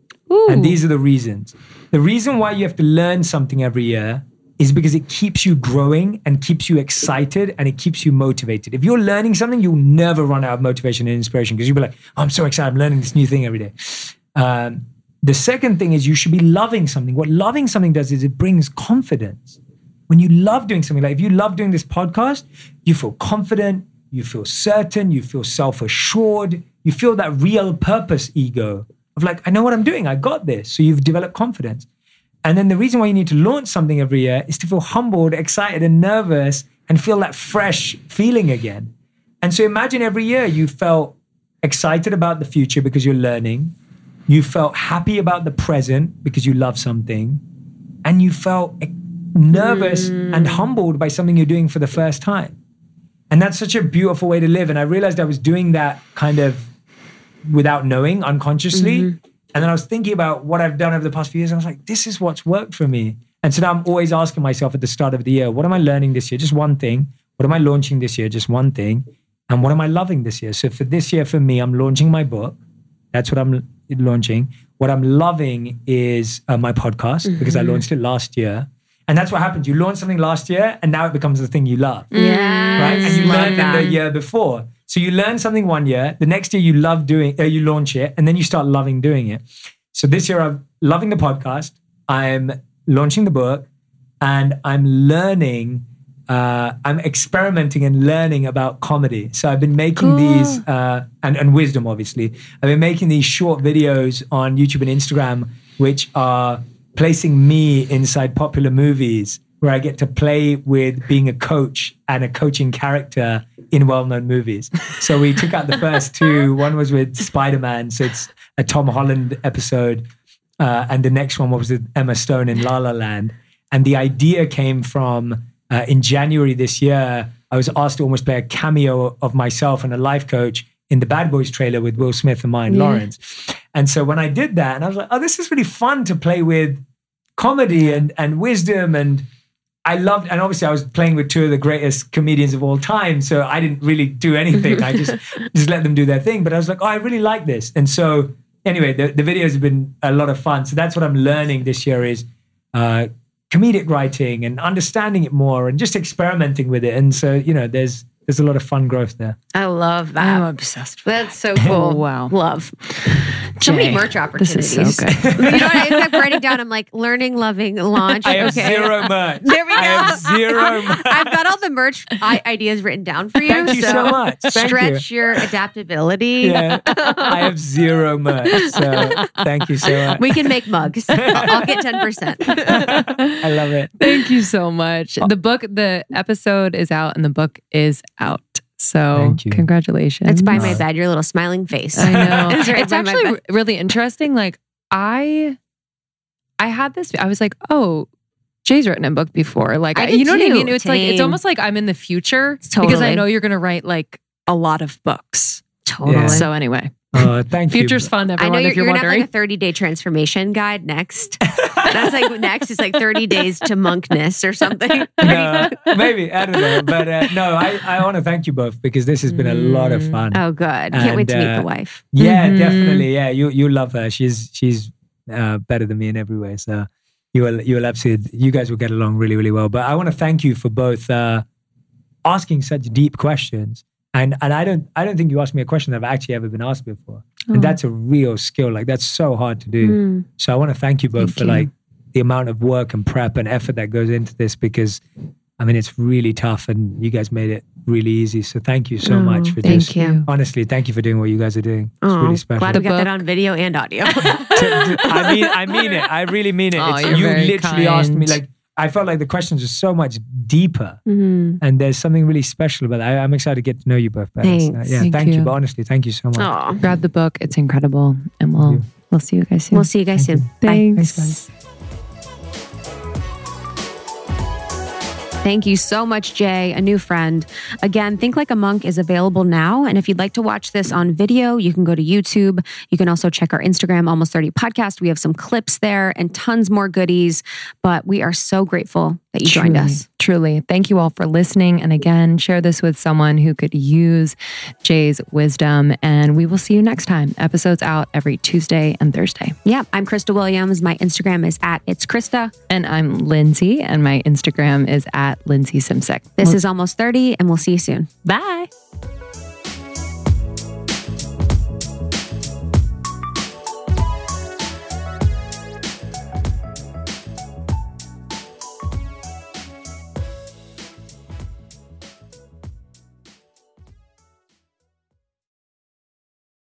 And these are the reasons. The reason why you have to learn something every year is because it keeps you growing and keeps you excited and it keeps you motivated. If you're learning something, you'll never run out of motivation and inspiration because you'll be like, oh, I'm so excited. I'm learning this new thing every day. Um, the second thing is you should be loving something. What loving something does is it brings confidence. When you love doing something, like if you love doing this podcast, you feel confident, you feel certain, you feel self assured, you feel that real purpose ego of like, I know what I'm doing, I got this. So you've developed confidence. And then the reason why you need to launch something every year is to feel humbled, excited, and nervous and feel that fresh feeling again. And so imagine every year you felt excited about the future because you're learning, you felt happy about the present because you love something, and you felt nervous mm. and humbled by something you're doing for the first time. And that's such a beautiful way to live. And I realized I was doing that kind of without knowing unconsciously. Mm-hmm. And then I was thinking about what I've done over the past few years. And I was like, this is what's worked for me. And so now I'm always asking myself at the start of the year, what am I learning this year? Just one thing. What am I launching this year? Just one thing. And what am I loving this year? So for this year, for me, I'm launching my book. That's what I'm launching. What I'm loving is uh, my podcast because I launched it last year. And that's what happens. You launch something last year and now it becomes the thing you love Yeah. right? And you learned it the year before. So you learn something one year, the next year you love doing, uh, you launch it, and then you start loving doing it. So this year I'm loving the podcast, I'm launching the book, and I'm learning. Uh, I'm experimenting and learning about comedy. So I've been making these uh, and and wisdom, obviously. I've been making these short videos on YouTube and Instagram, which are placing me inside popular movies where I get to play with being a coach and a coaching character in well-known movies. So we took out the first two. One was with Spider-Man, so it's a Tom Holland episode, uh, and the next one was with Emma Stone in La La Land. And the idea came from uh, in January this year. I was asked to almost play a cameo of myself and a life coach in the Bad Boys trailer with Will Smith and Martin Lawrence. And so when I did that, and I was like, oh, this is really fun to play with comedy and, and wisdom and I loved and obviously I was playing with two of the greatest comedians of all time so I didn't really do anything. I just just let them do their thing. But I was like oh I really like this. And so anyway the, the videos have been a lot of fun. So that's what I'm learning this year is uh, comedic writing and understanding it more and just experimenting with it. And so you know there's there's a lot of fun growth there I love that. Oh, I'm obsessed with That's so cool. wow. Love. So many Jay, merch This opportunities. is so good. you know what? I kept writing down. I'm like learning, loving, launch. I have okay. zero merch There we go. I have zero merch I've got all the merch I- ideas written down for you. Thank you so much. Thank you. stretch your adaptability. yeah, I have zero merch. So thank you so much. We can make mugs. I'll, I'll get 10%. I love it. Thank you so much. Oh. The book, the episode is out and the book is out. So Thank you. congratulations. It's by my bed, your little smiling face. I know. It's right it's actually really interesting. Like I, I had this. I was like, oh, Jay's written a book before. Like, I I you know what I mean? It's like it's almost like I'm in the future Totally. because I know you're going to write like a lot of books. Totally. Yeah. So anyway, Oh, thank you. future's fun. I Everyone, know you're, if you're, you're gonna have like a 30 day transformation guide next. That's like next is like 30 days to monkness or something. No, maybe I don't know, but uh, no, I, I want to thank you both because this has been a lot of fun. Oh, good. Can't wait to meet uh, the wife. Yeah, Mhm. definitely. Yeah, you you love her. She's she's uh, better than me in every way. So you will you will absolutely you guys will get along really really well. But I want to thank you for both uh, asking such deep questions. And and I don't I don't think you asked me a question that I've actually ever been asked before. Oh. And that's a real skill. Like that's so hard to do. Mm. So I want to thank you both Thank for you. like the amount of work and prep and effort that goes into this because I mean it's really tough and you guys made it really easy. So thank you so Oh, much for thank just you. honestly, thank you for doing what you guys are doing. It's Oh, really special. glad we got that on video and audio. To- to- I mean I mean it. I really mean it. Oh, It's- you're you very literally asked me like I felt like the questions are so much deeper Mhm. and there's something really special about that. I, I'm excited to get to know you both better. So, Thanks. yeah, Thank thank, you. you. But honestly, thank you so much. Aw. Grab the book. It's incredible. And we'll we'll see you guys soon. We'll see you guys Thank soon. Bye. Thanks. Thanks, guys. Thank you so much, Jay, a new friend. Again, Think Like a Monk is available now. And if you'd like to watch this on video, you can go to YouTube. You can also check our Instagram, Almost 30 Podcast. We have some clips there and tons more goodies. But we are so grateful that you joined us. Truly. Thank you all for listening. And again, share this with someone who could use Jay's wisdom. And we will see you next time. Episodes out every Tuesday and Thursday. Yeah, I'm Krista Williams. My Instagram is at It's Krista. And I'm Lindsey, and my Instagram is at Lindsey Simcik. This is Almost 30, and we'll see you soon. Bye.